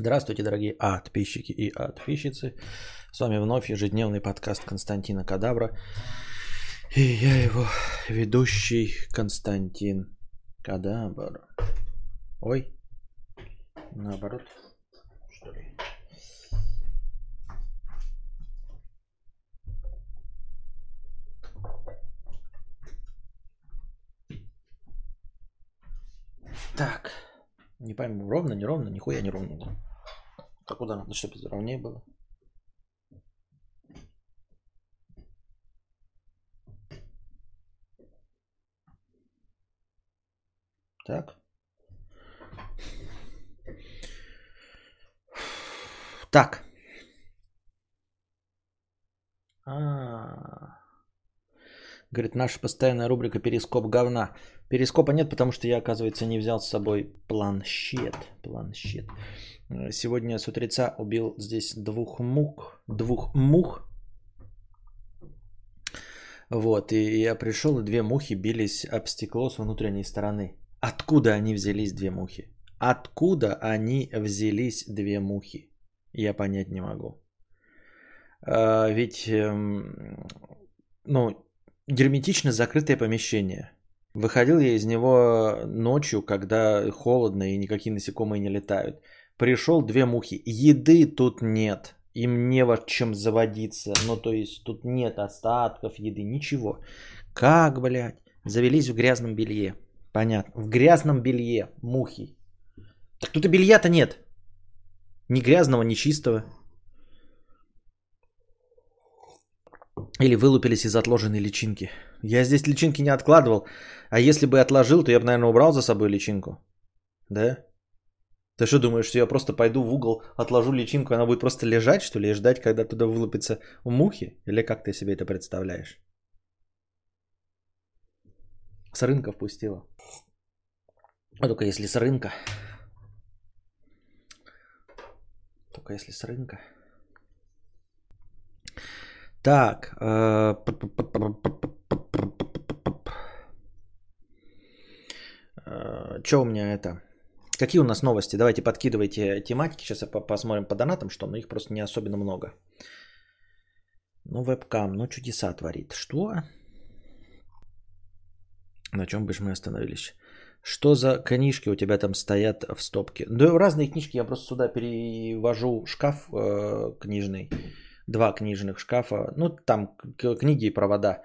Здравствуйте, дорогие подписчики и подписчицы. С вами вновь ежедневный подкаст Константина Кадавра. И я его ведущий Константин Кадавр. Ой, наоборот, что ли? Так, не пойму, ровно, не ровно, нихуя не ровно. А куда надо, чтобы ровнее было? Так. Так. А. Говорит, наша постоянная рубрика «Перископ говна». Перископа нет, потому что я, оказывается, не взял с собой планшет. Планшет. Сегодня с утреца убил здесь двух мух. Двух мух. Вот, и я пришел, и две мухи бились об стекло с внутренней стороны. Откуда они взялись, две мухи? Откуда они взялись, две мухи? Я понять не могу. А, ведь, эм, ну, герметично закрытое помещение. Выходил я из него ночью, когда холодно и никакие насекомые не летают. Пришел две мухи. Еды тут нет. Им не во чем заводиться. Ну, то есть тут нет остатков еды, ничего. Как, блядь? Завелись в грязном белье. Понятно. В грязном белье мухи. Так тут и белья-то нет. Ни грязного, ни чистого. Или вылупились из отложенной личинки. Я здесь личинки не откладывал. А если бы отложил, то я бы, наверное, убрал за собой личинку. Да? Ты что думаешь, что я просто пойду в угол, отложу личинку, она будет просто лежать, что ли, и ждать, когда туда вылупятся мухи? Или как ты себе это представляешь? С рынка впустила. А только если с рынка. Только если с рынка. Так. Что у меня это? Какие у нас новости? Давайте подкидывайте тематики. Сейчас посмотрим по донатам, что, но их просто не особенно много. Ну, вебкам, ну, чудеса творит. Что? На чем бы мы остановились? Что за книжки у тебя там стоят в стопке? Да разные книжки, я просто сюда перевожу шкаф э, книжный, два книжных шкафа, ну там книги и провода.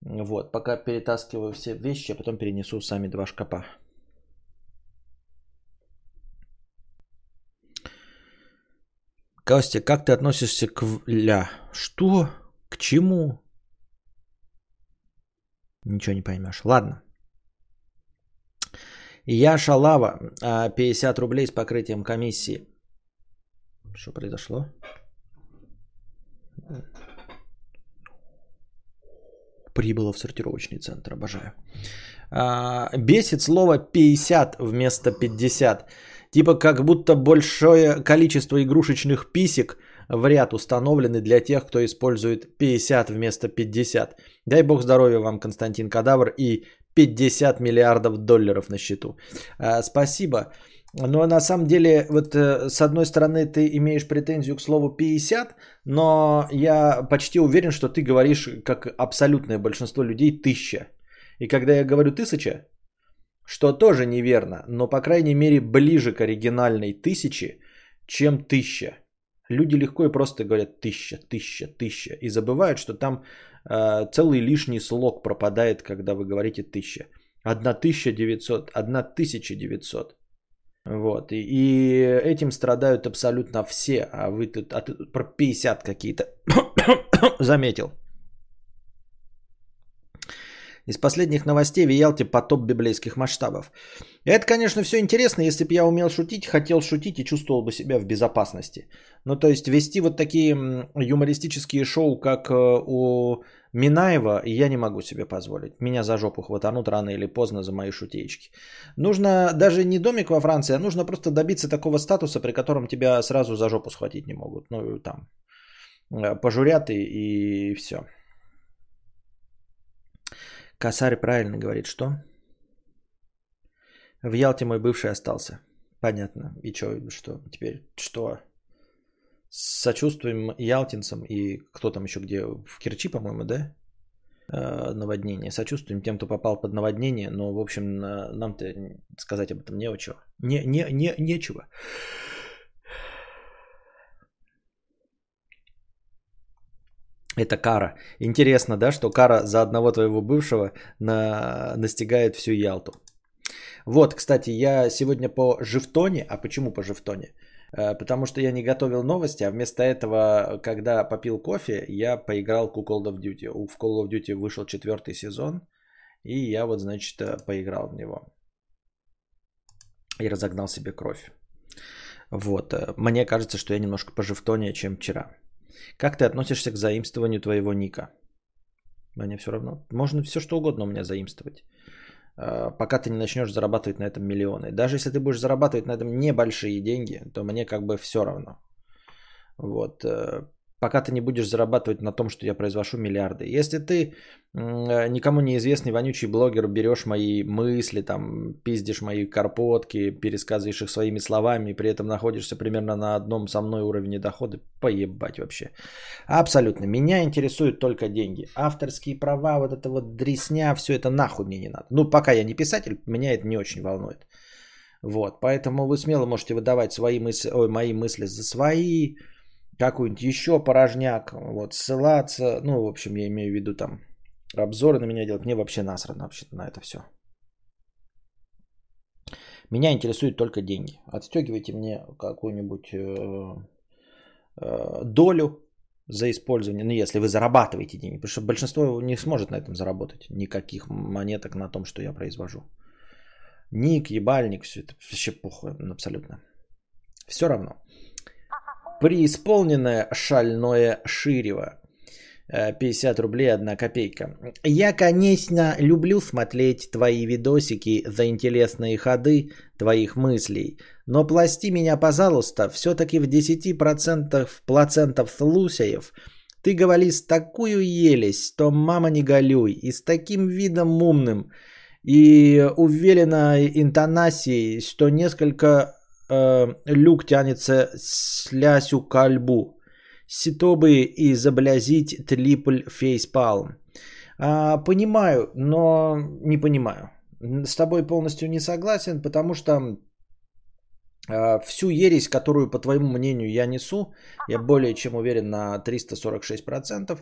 Вот, пока перетаскиваю все вещи, а потом перенесу сами два шкафа. Костя, как ты относишься к ля? Что? К чему? Ничего не поймешь. Ладно. Я Шалава, 50 рублей с покрытием комиссии. Что произошло? Прибыло в сортировочный центр, обожаю. А, бесит слово 50 вместо 50. Типа как будто большое количество игрушечных писек в ряд установлены для тех, кто использует 50 вместо 50. Дай бог здоровья вам, Константин Кадавр, и 50 миллиардов долларов на счету. А, спасибо. Но на самом деле, вот э, с одной стороны, ты имеешь претензию к слову 50, но я почти уверен, что ты говоришь, как абсолютное большинство людей, тысяча. И когда я говорю тысяча, что тоже неверно, но по крайней мере ближе к оригинальной тысячи, чем тысяча. Люди легко и просто говорят тысяча, тысяча, тысяча. И забывают, что там э, целый лишний слог пропадает, когда вы говорите тысяча. Одна тысяча девятьсот, одна тысяча девятьсот. Вот. И, и этим страдают абсолютно все. А вы тут, а тут про 50 какие-то заметил. Из последних новостей в Ялте потоп библейских масштабов. Это, конечно, все интересно, если бы я умел шутить, хотел шутить и чувствовал бы себя в безопасности. Ну, то есть вести вот такие юмористические шоу, как э, у Минаева, я не могу себе позволить. Меня за жопу хватанут рано или поздно за мои шутеечки. Нужно даже не домик во Франции, а нужно просто добиться такого статуса, при котором тебя сразу за жопу схватить не могут. Ну, там, э, пожурят и, и все. Косарь правильно говорит, что? В Ялте мой бывший остался. Понятно. И что, что теперь? Что? С сочувствием ялтинцам и кто там еще где? В Керчи, по-моему, да? Э, наводнение. Сочувствуем тем, кто попал под наводнение, но, в общем, нам-то сказать об этом не. Не, не, не, нечего. Это кара. Интересно, да, что кара за одного твоего бывшего на... настигает всю Ялту. Вот, кстати, я сегодня по Живтоне. А почему по Живтоне? Э, потому что я не готовил новости, а вместо этого, когда попил кофе, я поиграл в Call of Duty. В Call of Duty вышел четвертый сезон, и я вот, значит, э, поиграл в него. И разогнал себе кровь. Вот. Э, мне кажется, что я немножко поживтонее, чем вчера. Как ты относишься к заимствованию твоего ника? Мне все равно. Можно все что угодно у меня заимствовать. Э, пока ты не начнешь зарабатывать на этом миллионы. Даже если ты будешь зарабатывать на этом небольшие деньги, то мне как бы все равно. Вот. Пока ты не будешь зарабатывать на том, что я произвожу миллиарды. Если ты э, никому неизвестный вонючий блогер, берешь мои мысли, там, пиздишь мои карпотки, пересказываешь их своими словами, и при этом находишься примерно на одном со мной уровне дохода, поебать вообще. Абсолютно. Меня интересуют только деньги. Авторские права, вот это вот дресня, все это нахуй мне не надо. Ну, пока я не писатель, меня это не очень волнует. Вот, поэтому вы смело можете выдавать свои мысли, ой, мои мысли за свои, какой-нибудь еще порожняк, вот, ссылаться, ну, в общем, я имею в виду там обзоры на меня делать, мне вообще насрано вообще на это все. Меня интересуют только деньги. Отстегивайте мне какую-нибудь э, э, долю за использование, ну, если вы зарабатываете деньги, потому что большинство не сможет на этом заработать никаких монеток на том, что я произвожу. Ник, ебальник, все это вообще похуй абсолютно. Все равно преисполненное шальное ширево. 50 э, рублей, 1 копейка. Я, конечно, люблю смотреть твои видосики за интересные ходы твоих мыслей, но пласти меня, пожалуйста, все-таки в 10% процентов случаев ты говоришь такую елесь, что мама не голюй, и с таким видом умным, и уверенной интонацией, что несколько э, люк тянется слясю кальбу. Ситобы изобразить трипль фейспалм. А, понимаю, но не понимаю. С тобой полностью не согласен, потому что а, всю ересь, которую, по твоему мнению, я несу, я более чем уверен на 346%,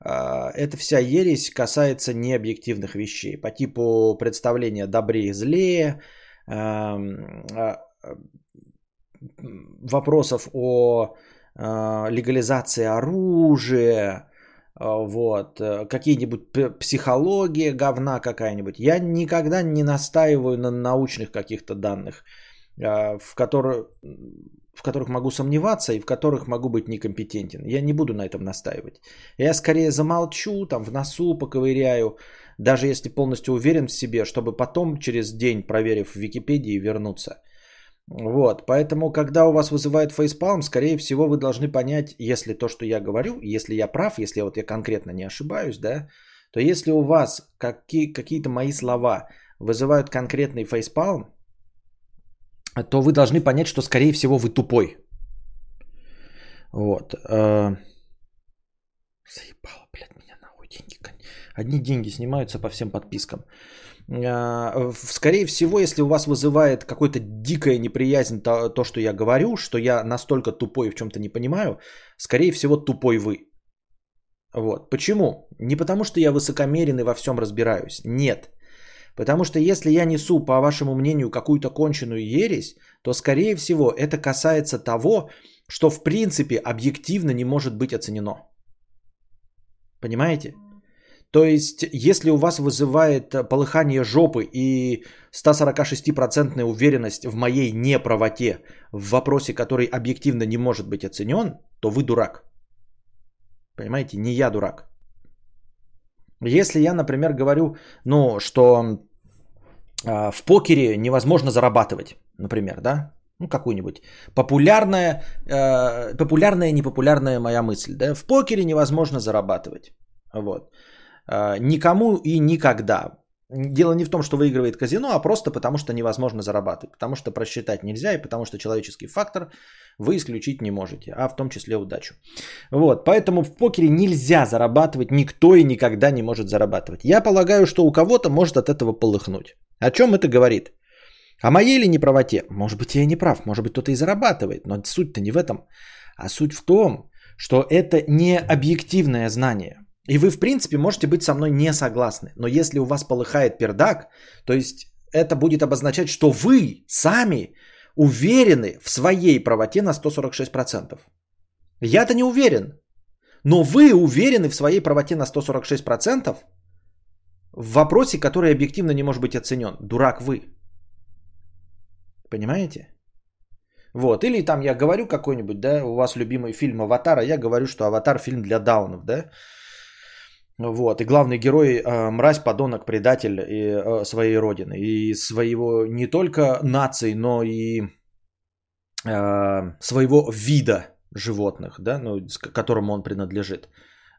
а, эта вся ересь касается необъективных вещей по типу представления добрее и злее, а, вопросов о э, легализации оружия, э, вот, э, какие-нибудь психология говна какая-нибудь. Я никогда не настаиваю на научных каких-то данных, в, которые, в которых могу сомневаться и в которых могу быть некомпетентен. Я не буду на этом настаивать. Я скорее замолчу, там в носу поковыряю, даже если полностью уверен в себе, чтобы потом через день, проверив в Википедии, вернуться – вот, поэтому, когда у вас вызывает фейспалм, скорее всего, вы должны понять, если то, что я говорю, если я прав, если вот я конкретно не ошибаюсь, да, то если у вас какие- какие-то мои слова вызывают конкретный фейспалм, то вы должны понять, что, скорее всего, вы тупой. Вот. Э, заебало, блядь, меня нахуй деньги. Одни деньги снимаются по всем подпискам. А, скорее всего, если у вас вызывает какой-то дикая неприязнь то, то, что я говорю, что я настолько тупой в чем-то не понимаю, скорее всего, тупой вы. Вот. Почему? Не потому, что я высокомерен и во всем разбираюсь. Нет. Потому что если я несу, по вашему мнению, какую-то конченую ересь, то, скорее всего, это касается того, что в принципе объективно не может быть оценено. Понимаете? То есть, если у вас вызывает э, полыхание жопы и 146% уверенность в моей неправоте в вопросе, который объективно не может быть оценен, то вы дурак. Понимаете, не я дурак. Если я, например, говорю, ну, что э, в покере невозможно зарабатывать, например, да, ну, какую-нибудь популярная, э, популярная, непопулярная моя мысль, да, в покере невозможно зарабатывать, вот. А, никому и никогда. Дело не в том, что выигрывает казино, а просто потому, что невозможно зарабатывать. Потому что просчитать нельзя и потому что человеческий фактор вы исключить не можете, а в том числе удачу. Вот, поэтому в покере нельзя зарабатывать, никто и никогда не может зарабатывать. Я полагаю, что у кого-то может от этого полыхнуть. О чем это говорит? О моей ли неправоте? Может быть, я и не прав, может быть, кто-то и зарабатывает, но суть-то не в этом. А суть в том, что это не объективное знание. И вы, в принципе, можете быть со мной не согласны. Но если у вас полыхает пердак, то есть это будет обозначать, что вы сами уверены в своей правоте на 146%. Я-то не уверен. Но вы уверены в своей правоте на 146% в вопросе, который объективно не может быть оценен. Дурак вы. Понимаете? Вот. Или там я говорю какой-нибудь, да, у вас любимый фильм «Аватар», а я говорю, что «Аватар» фильм для даунов, да? Вот, и главный герой э, мразь, подонок, предатель и, э, своей родины. И своего не только нации, но и э, своего вида животных, да, ну, к которому он принадлежит.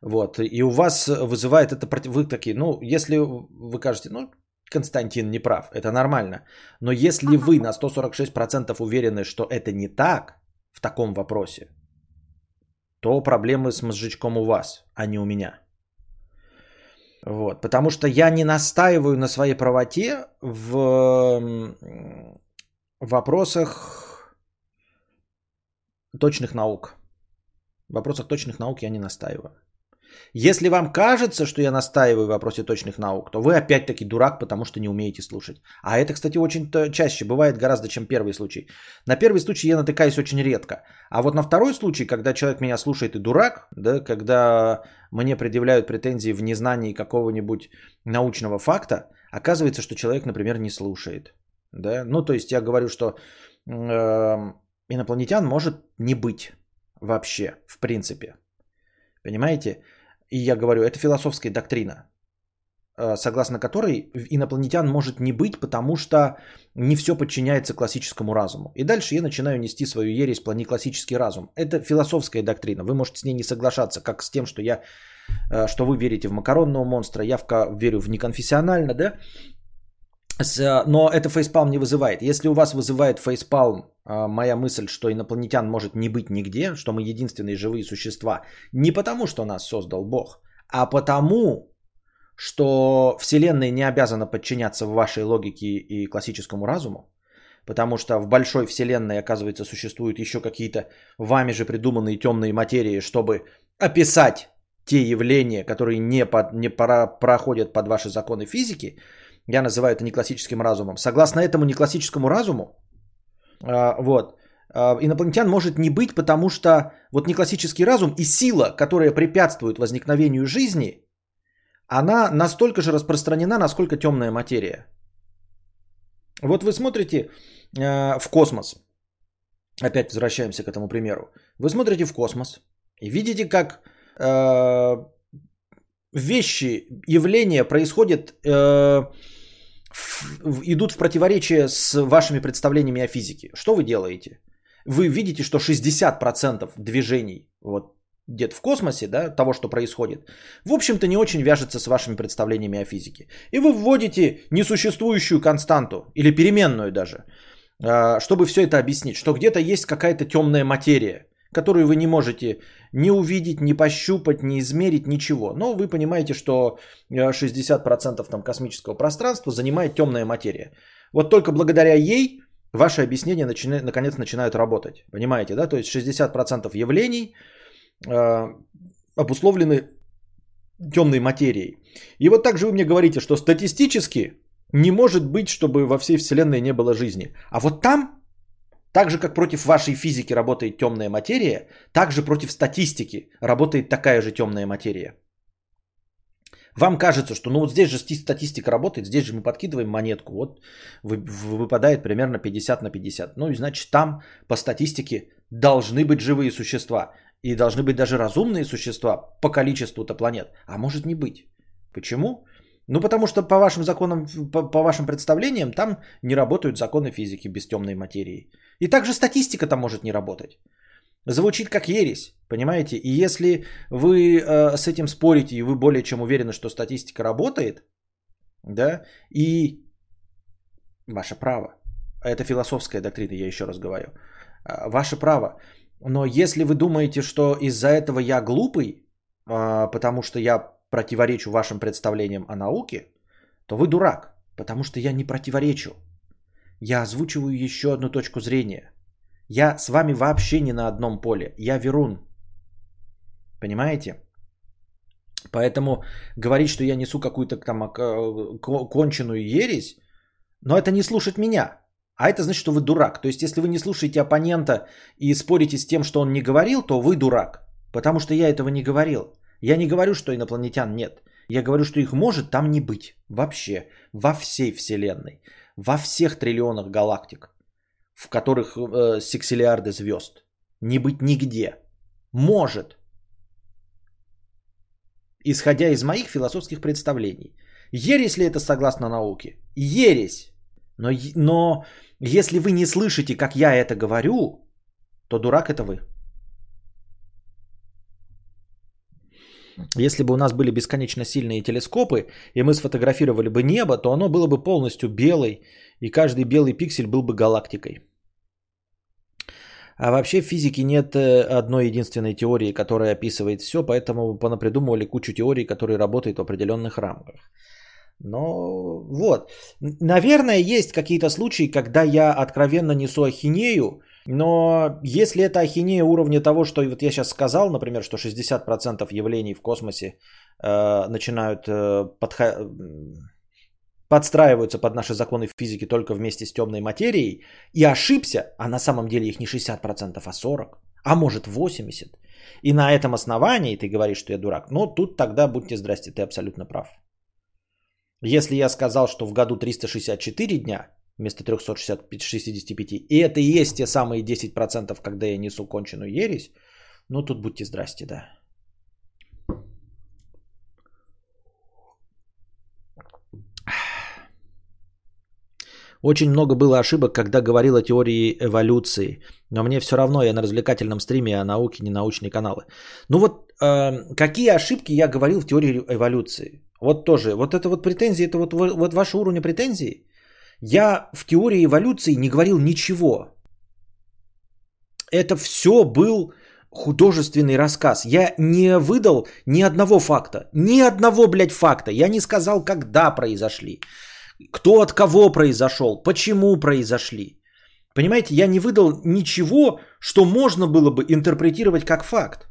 Вот, и у вас вызывает это против... Вы такие, ну, если вы кажете, ну, Константин не прав, это нормально. Но если вы на 146% уверены, что это не так в таком вопросе, то проблемы с мозжечком у вас, а не у меня. Вот, потому что я не настаиваю на своей правоте в вопросах точных наук. В вопросах точных наук я не настаиваю. Если вам кажется, что я настаиваю в вопросе точных наук, то вы опять-таки дурак, потому что не умеете слушать. А это, кстати, очень чаще бывает гораздо, чем первый случай. На первый случай я натыкаюсь очень редко. А вот на второй случай, когда человек меня слушает и дурак, да, когда мне предъявляют претензии в незнании какого-нибудь научного факта, оказывается, что человек, например, не слушает. Да? Ну, то есть я говорю, что э, инопланетян может не быть вообще, в принципе. Понимаете? И я говорю, это философская доктрина, э, согласно которой инопланетян может не быть, потому что не все подчиняется классическому разуму. И дальше я начинаю нести свою ересь про неклассический разум. Это философская доктрина. Вы можете с ней не соглашаться, как с тем, что я э, что вы верите в макаронного монстра, я верю в неконфессионально, да? Но это фейспалм не вызывает. Если у вас вызывает фейспалм а, моя мысль, что инопланетян может не быть нигде, что мы единственные живые существа, не потому, что нас создал Бог, а потому, что Вселенная не обязана подчиняться вашей логике и классическому разуму, потому что в большой Вселенной, оказывается, существуют еще какие-то вами же придуманные темные материи, чтобы описать те явления, которые не, под, не проходят под ваши законы физики, я называю это неклассическим разумом. Согласно этому неклассическому разуму, а, вот. А, инопланетян может не быть, потому что вот неклассический разум и сила, которая препятствует возникновению жизни, она настолько же распространена, насколько темная материя. Вот вы смотрите э, в космос. Опять возвращаемся к этому примеру. Вы смотрите в космос и видите, как э, вещи, явления происходят э, идут в противоречие с вашими представлениями о физике. Что вы делаете? Вы видите, что 60% движений вот где-то в космосе, да, того, что происходит, в общем-то не очень вяжется с вашими представлениями о физике. И вы вводите несуществующую константу, или переменную даже, а, чтобы все это объяснить, что где-то есть какая-то темная материя, которую вы не можете ни увидеть, ни пощупать, ни измерить, ничего. Но вы понимаете, что 60% э, там космического пространства занимает темная материя. Вот только благодаря ей ваши объяснения начина... наконец начинают работать. Понимаете, да? То есть 60% явлений э, обусловлены темной материей. И вот также вы мне говорите, что статистически не может быть, чтобы во всей Вселенной не было жизни. А вот там так же, как против вашей физики работает темная материя, так же против статистики работает такая же темная материя. Вам кажется, что ну вот здесь же статистика работает, здесь же мы подкидываем монетку, вот выпадает примерно 50 на 50. Ну и значит там по статистике должны быть живые существа. И должны быть даже разумные существа по количеству-то планет. А может не быть. Почему? Ну, потому что по вашим законам, по, по вашим представлениям, там не работают законы физики без темной материи. И также статистика-то может не работать. Звучит как ересь, понимаете? И если вы э, с этим спорите, и вы более чем уверены, что статистика работает, да, и ваше право. Это философская доктрина, я еще раз говорю. А, ваше право. Но если вы думаете, что из-за этого я глупый, а, потому что я противоречу вашим представлениям о науке, то вы дурак, потому что я не противоречу. Я озвучиваю еще одну точку зрения. Я с вами вообще не на одном поле. Я верун. Понимаете? Поэтому говорить, что я несу какую-то там э, конченую ересь, но это не слушать меня. А это значит, что вы дурак. То есть, если вы не слушаете оппонента и спорите с тем, что он не говорил, то вы дурак. Потому что я этого не говорил. Я не говорю, что инопланетян нет. Я говорю, что их может там не быть. Вообще. Во всей Вселенной. Во всех триллионах галактик, в которых э, сексиллиарды звезд. Не быть нигде. Может. Исходя из моих философских представлений. Ересь ли это согласно науке? Ересь. Но, но если вы не слышите, как я это говорю, то дурак это вы. Если бы у нас были бесконечно сильные телескопы, и мы сфотографировали бы небо, то оно было бы полностью белой, и каждый белый пиксель был бы галактикой. А вообще в физике нет э, одной единственной теории, которая описывает все, поэтому понапридумывали кучу теорий, которые работают в определенных рамках. Но вот, наверное, есть какие-то случаи, когда я откровенно несу ахинею, но если это ахинея уровня того, что вот я сейчас сказал, например, что 60% явлений в космосе э, начинают э, подха- подстраиваются под наши законы физики только вместе с темной материей, и ошибся, а на самом деле их не 60%, а 40%, а может 80%, и на этом основании ты говоришь, что я дурак, но тут тогда будьте здрасте, ты абсолютно прав. Если я сказал, что в году 364 дня вместо 365, и это и есть те самые 10%, когда я несу конченую ересь, ну тут будьте здрасте, да. Очень много было ошибок, когда говорил о теории эволюции. Но мне все равно, я на развлекательном стриме о науке, не научные каналы. Ну вот, э, какие ошибки я говорил в теории эволюции? Вот тоже, вот это вот претензии, это вот, вот ваши уровни претензий. Я в теории эволюции не говорил ничего. Это все был художественный рассказ. Я не выдал ни одного факта. Ни одного, блядь, факта. Я не сказал, когда произошли. Кто от кого произошел. Почему произошли. Понимаете, я не выдал ничего, что можно было бы интерпретировать как факт.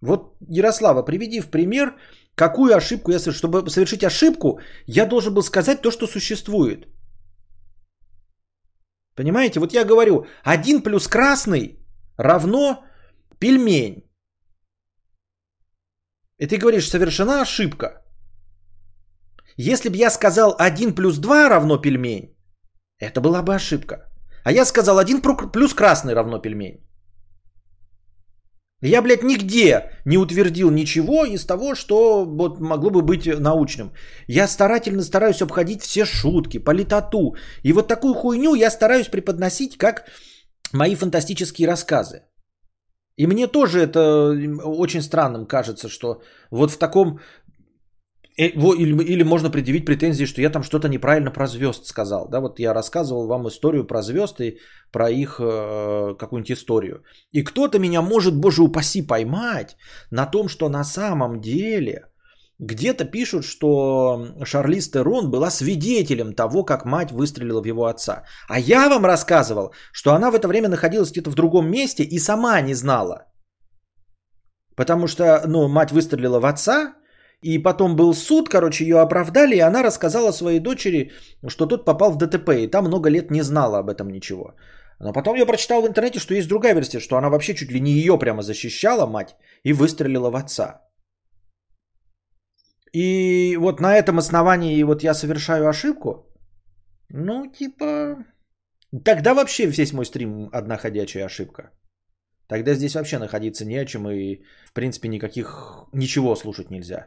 Вот, Ярослава, приведи в пример Какую ошибку я совершил? Чтобы совершить ошибку, я должен был сказать то, что существует. Понимаете? Вот я говорю, 1 плюс красный равно пельмень. И ты говоришь, совершена ошибка. Если бы я сказал 1 плюс 2 равно пельмень, это была бы ошибка. А я сказал 1 плюс красный равно пельмень. Я, блядь, нигде не утвердил ничего из того, что вот могло бы быть научным. Я старательно стараюсь обходить все шутки, политоту. И вот такую хуйню я стараюсь преподносить как мои фантастические рассказы. И мне тоже это очень странным кажется, что вот в таком или, или можно предъявить претензии, что я там что-то неправильно про звезд сказал. Да, вот я рассказывал вам историю про звезд и про их э, какую-нибудь историю. И кто-то меня может, боже упаси, поймать на том, что на самом деле где-то пишут, что Шарлиз Терон была свидетелем того, как мать выстрелила в его отца. А я вам рассказывал, что она в это время находилась где-то в другом месте и сама не знала. Потому что, ну, мать выстрелила в отца, и потом был суд, короче, ее оправдали, и она рассказала своей дочери, что тот попал в ДТП, и там много лет не знала об этом ничего. Но потом я прочитал в интернете, что есть другая версия, что она вообще чуть ли не ее прямо защищала, мать, и выстрелила в отца. И вот на этом основании вот я совершаю ошибку. Ну, типа... Тогда вообще весь мой стрим одна ходячая ошибка. Тогда здесь вообще находиться не о чем и, в принципе, никаких... Ничего слушать нельзя.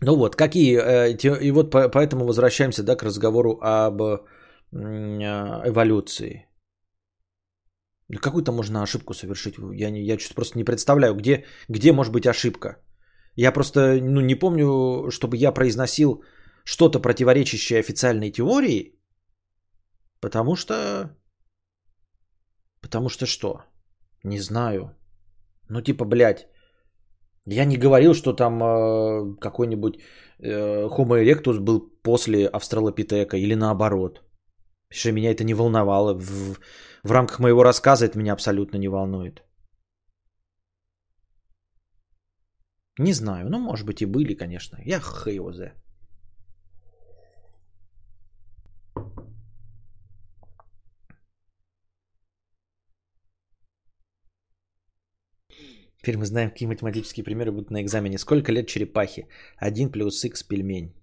Ну вот, какие, э, и вот поэтому возвращаемся, да, к разговору об а, эволюции. Какую-то можно ошибку совершить. Я, не, я чуть просто не представляю, где, где может быть ошибка. Я просто ну, не помню, чтобы я произносил что-то противоречащее официальной теории, потому что... Потому что что? Не знаю. Ну типа, блядь, я не говорил, что там э, какой-нибудь э, Homo erectus был после австралопитека или наоборот. Что меня это не волновало. В, в рамках моего рассказа это меня абсолютно не волнует. Не знаю, ну может быть и были, конечно. Я хз. Теперь мы знаем, какие математические примеры будут на экзамене. Сколько лет черепахе? 1 плюс х пельмень.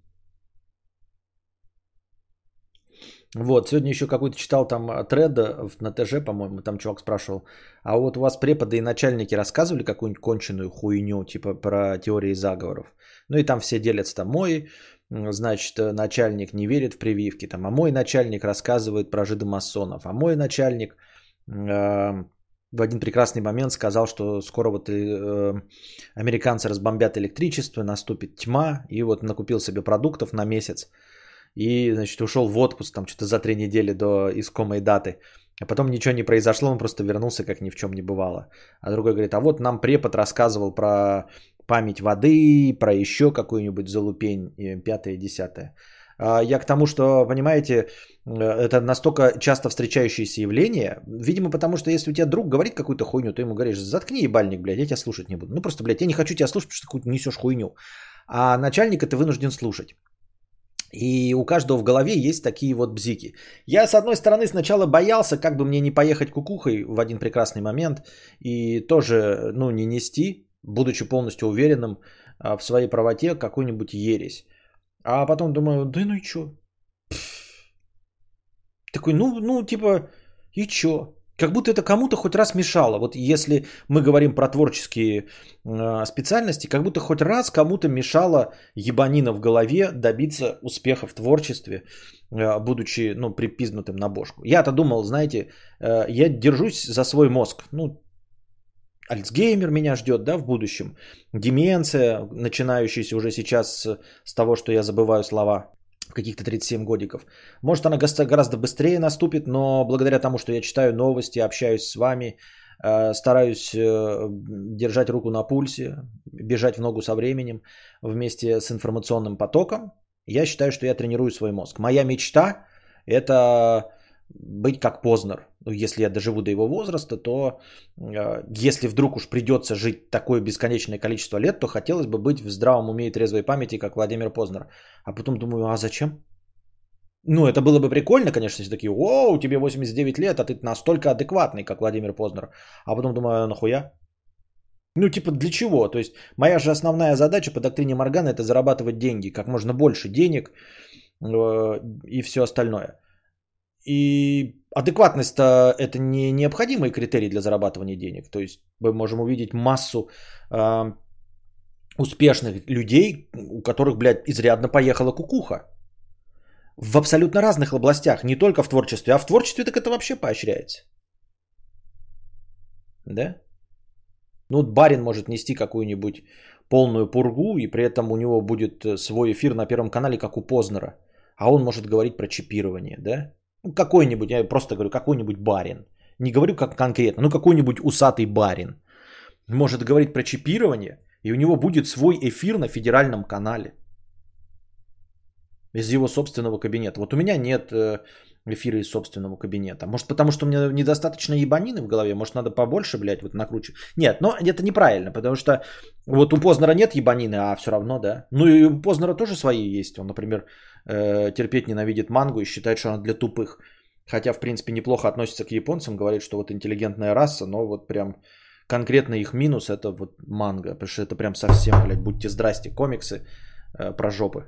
Вот, сегодня еще какой-то читал там э, треда на ТЖ, по-моему, там чувак спрашивал, а вот у вас преподы и начальники рассказывали какую-нибудь конченую хуйню, типа про теории заговоров? Ну и там все делятся, там мой, значит, э, начальник не верит в прививки, там, а мой начальник рассказывает про жидомасонов, а мой начальник э, в один прекрасный момент сказал, что скоро вот э, американцы разбомбят электричество, наступит тьма, и вот накупил себе продуктов на месяц, и, значит, ушел в отпуск там что-то за три недели до искомой даты. А потом ничего не произошло, он просто вернулся, как ни в чем не бывало. А другой говорит, а вот нам препод рассказывал про память воды, про еще какую-нибудь залупень, пятое, десятое. А я к тому, что, понимаете, это настолько часто встречающееся явление, видимо, потому что если у тебя друг говорит какую-то хуйню, то ему говоришь, заткни ебальник, блядь, я тебя слушать не буду. Ну просто, блядь, я не хочу тебя слушать, потому что ты какую-то несешь хуйню. А начальника ты вынужден слушать. И у каждого в голове есть такие вот бзики. Я, с одной стороны, сначала боялся, как бы мне не поехать кукухой в один прекрасный момент и тоже, ну, не нести, будучи полностью уверенным а, в своей правоте, какую-нибудь ересь. А потом думаю, да ну и чё? Такой, ну, ну, типа, и чё? Как будто это кому-то хоть раз мешало. Вот если мы говорим про творческие э, специальности, как будто хоть раз кому-то мешало ебанина в голове добиться успеха в творчестве, э, будучи ну, припизнутым на бошку. Я-то думал, знаете, э, я держусь за свой мозг. Ну, Альцгеймер меня ждет, да, в будущем. Деменция, начинающаяся уже сейчас с, с того, что я забываю слова в каких-то 37 годиков. Может, она гораздо быстрее наступит, но благодаря тому, что я читаю новости, общаюсь с вами, э, стараюсь э, держать руку на пульсе, бежать в ногу со временем вместе с информационным потоком, я считаю, что я тренирую свой мозг. Моя мечта – это быть как Познер. Ну, если я доживу до его возраста, то э, если вдруг уж придется жить такое бесконечное количество лет, то хотелось бы быть в здравом уме и трезвой памяти, как Владимир Познер. А потом думаю, а зачем? Ну, это было бы прикольно, конечно, если такие, о, тебе 89 лет, а ты настолько адекватный, как Владимир Познер. А потом думаю, а нахуя? Ну, типа, для чего? То есть, моя же основная задача по доктрине Моргана – это зарабатывать деньги, как можно больше денег э, и все остальное. И адекватность это не необходимый критерий для зарабатывания денег. То есть мы можем увидеть массу э, успешных людей, у которых, блядь, изрядно поехала кукуха. В абсолютно разных областях, не только в творчестве, а в творчестве так это вообще поощряется. Да? Ну, вот барин может нести какую-нибудь полную пургу, и при этом у него будет э, свой эфир на Первом канале, как у Познера. А он может говорить про чипирование, да? Какой-нибудь, я просто говорю, какой-нибудь барин. Не говорю как конкретно, ну какой-нибудь усатый барин. Может говорить про чипирование, и у него будет свой эфир на федеральном канале. Из его собственного кабинета. Вот у меня нет э, эфира из собственного кабинета. Может, потому что у меня недостаточно ебанины в голове, может, надо побольше, блядь, вот накручивать. Нет, но это неправильно, потому что вот у Познера нет ебанины, а все равно, да. Ну и у Познера тоже свои есть. Он, например, э, терпеть ненавидит мангу и считает, что она для тупых. Хотя, в принципе, неплохо относится к японцам, говорит, что вот интеллигентная раса, но вот прям конкретно их минус это вот манга, потому что это прям совсем, блядь, будьте здрасте, комиксы э, про жопы.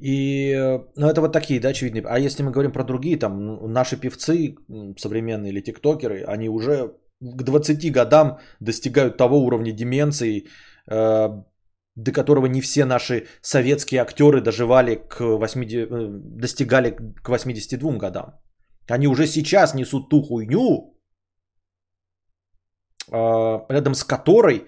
И, ну, это вот такие, да, очевидные. А если мы говорим про другие, там, ну, наши певцы современные или тиктокеры, они уже к 20 годам достигают того уровня деменции, э, до которого не все наши советские актеры доживали к 80, э, достигали к 82 годам. Они уже сейчас несут ту хуйню, э, рядом с которой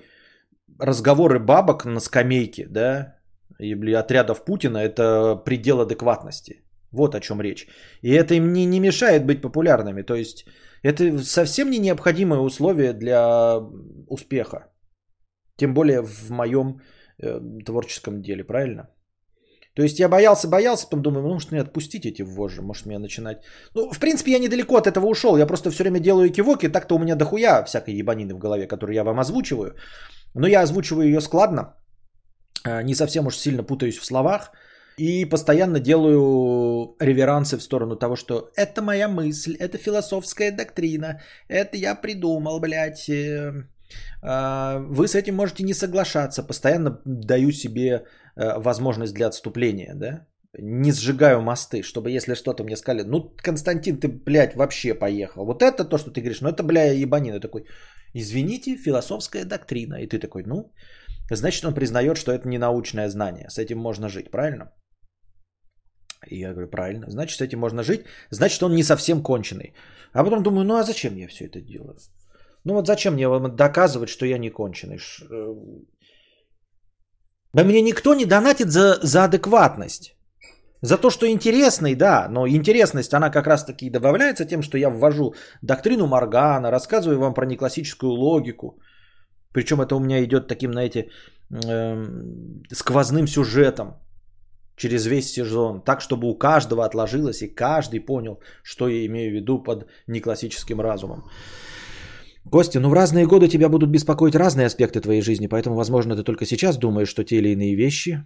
разговоры бабок на скамейке, да, или отрядов Путина – это предел адекватности. Вот о чем речь. И это им не, не мешает быть популярными. То есть это совсем не необходимое условие для успеха. Тем более в моем творческом деле, правильно? То есть я боялся, боялся, потом думаю, ну, может мне отпустить эти вожжи, может мне начинать... Ну, в принципе, я недалеко от этого ушел, я просто все время делаю кивоки, так-то у меня дохуя всякой ебанины в голове, которую я вам озвучиваю. Но я озвучиваю ее складно, э, не совсем уж сильно путаюсь в словах, и постоянно делаю реверансы в сторону того, что это моя мысль, это философская доктрина, это я придумал, блядь. А, вы с этим можете не соглашаться. Постоянно даю себе э, возможность для отступления, да? Не сжигаю мосты, чтобы если что-то мне сказали, ну, Константин, ты, блядь, вообще поехал. Вот это то, что ты говоришь, ну, это, бля, ебанина. Такой, извините, философская доктрина. И ты такой, ну, значит, он признает, что это не научное знание. С этим можно жить, правильно? И я говорю, правильно, значит, с этим можно жить, значит, он не совсем конченый. А потом думаю, ну а зачем я все это делаю? Ну вот зачем мне вам доказывать, что я не конченый? Да э, мне никто не донатит за, за адекватность. За то, что интересный, да, но интересность, она как раз таки добавляется тем, что я ввожу доктрину Моргана, рассказываю вам про неклассическую логику. Причем это у меня идет таким, знаете, э, сквозным сюжетом через весь сезон, так, чтобы у каждого отложилось и каждый понял, что я имею в виду под неклассическим разумом. Костя, ну в разные годы тебя будут беспокоить разные аспекты твоей жизни, поэтому, возможно, ты только сейчас думаешь, что те или иные вещи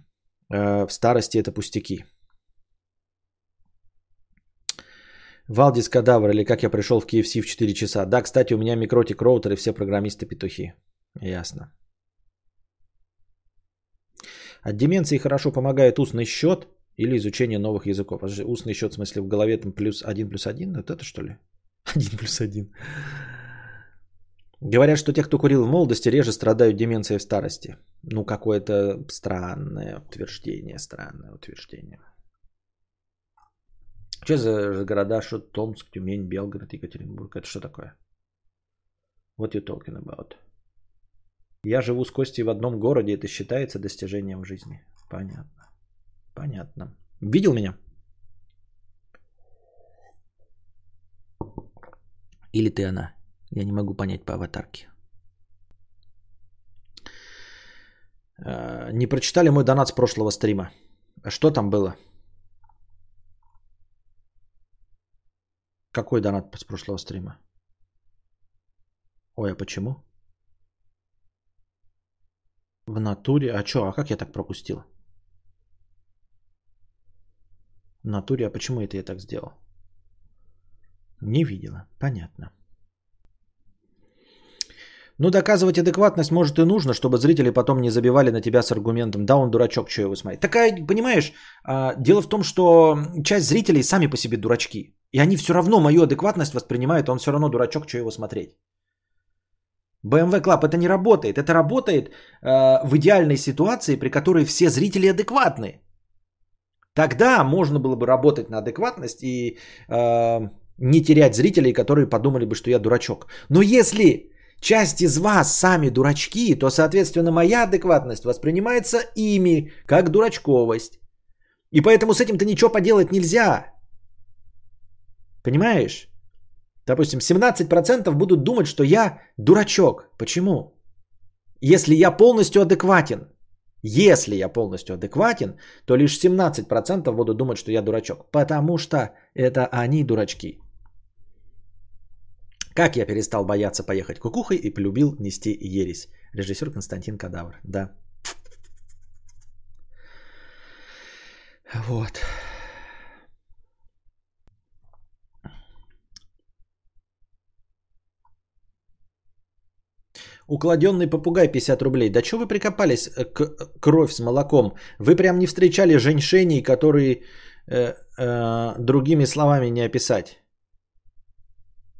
э, в старости это пустяки. Валдис Кадавр или как я пришел в KFC в 4 часа. Да, кстати, у меня микротик роутер и все программисты петухи. Ясно. От деменции хорошо помогает устный счет или изучение новых языков. Устный счет в смысле в голове там плюс один плюс один. Вот это что ли? Один плюс один. Говорят, что те, кто курил в молодости, реже страдают деменцией в старости. Ну, какое-то странное утверждение, странное утверждение. Что за города? Что Томск, Тюмень, Белгород, Екатеринбург? Это что такое? What you talking about? Я живу с Костей в одном городе, это считается достижением в жизни. Понятно. Понятно. Видел меня? Или ты она? Я не могу понять по аватарке. А, не прочитали мой донат с прошлого стрима. А что там было? Какой донат с прошлого стрима? Ой, а почему? В натуре? А что? А как я так пропустил? В натуре? А почему это я так сделал? Не видела. Понятно. Ну, доказывать адекватность может и нужно, чтобы зрители потом не забивали на тебя с аргументом «да, он дурачок, что его смотреть». Такая, понимаешь, а, дело в том, что часть зрителей сами по себе дурачки. И они все равно мою адекватность воспринимают, он все равно дурачок, что его смотреть. BMW Club это не работает. Это работает э, в идеальной ситуации, при которой все зрители адекватны. Тогда можно было бы работать на адекватность и э, не терять зрителей, которые подумали бы, что я дурачок. Но если часть из вас сами дурачки, то, соответственно, моя адекватность воспринимается ими как дурачковость. И поэтому с этим-то ничего поделать нельзя. Понимаешь? Допустим, 17% будут думать, что я дурачок. Почему? Если я полностью адекватен, если я полностью адекватен, то лишь 17% будут думать, что я дурачок. Потому что это они дурачки. Как я перестал бояться поехать кукухой и полюбил нести ересь. Режиссер Константин Кадавр. Да. Вот. Укладенный попугай 50 рублей. Да что вы прикопались к кровь с молоком? Вы прям не встречали женьшеней, которые э, э, другими словами не описать.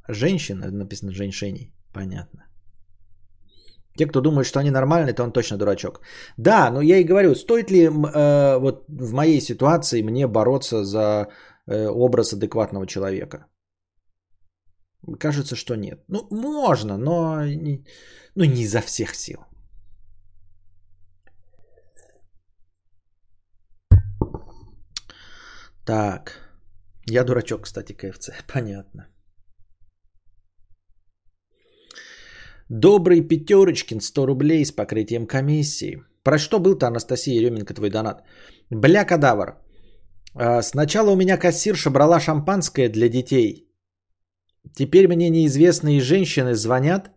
Женщина, написано женьшеней. Понятно. Те, кто думает, что они нормальные, то он точно дурачок. Да, но я и говорю, стоит ли э, вот в моей ситуации мне бороться за э, образ адекватного человека? Кажется, что нет. Ну, можно, но не, ну, не изо всех сил. Так. Я дурачок, кстати, КФЦ. Понятно. Добрый Пятерочкин, 100 рублей с покрытием комиссии. Про что был-то, Анастасия Еременко, твой донат? Бля, кадавр. А, сначала у меня кассирша брала шампанское для детей. Теперь мне неизвестные женщины звонят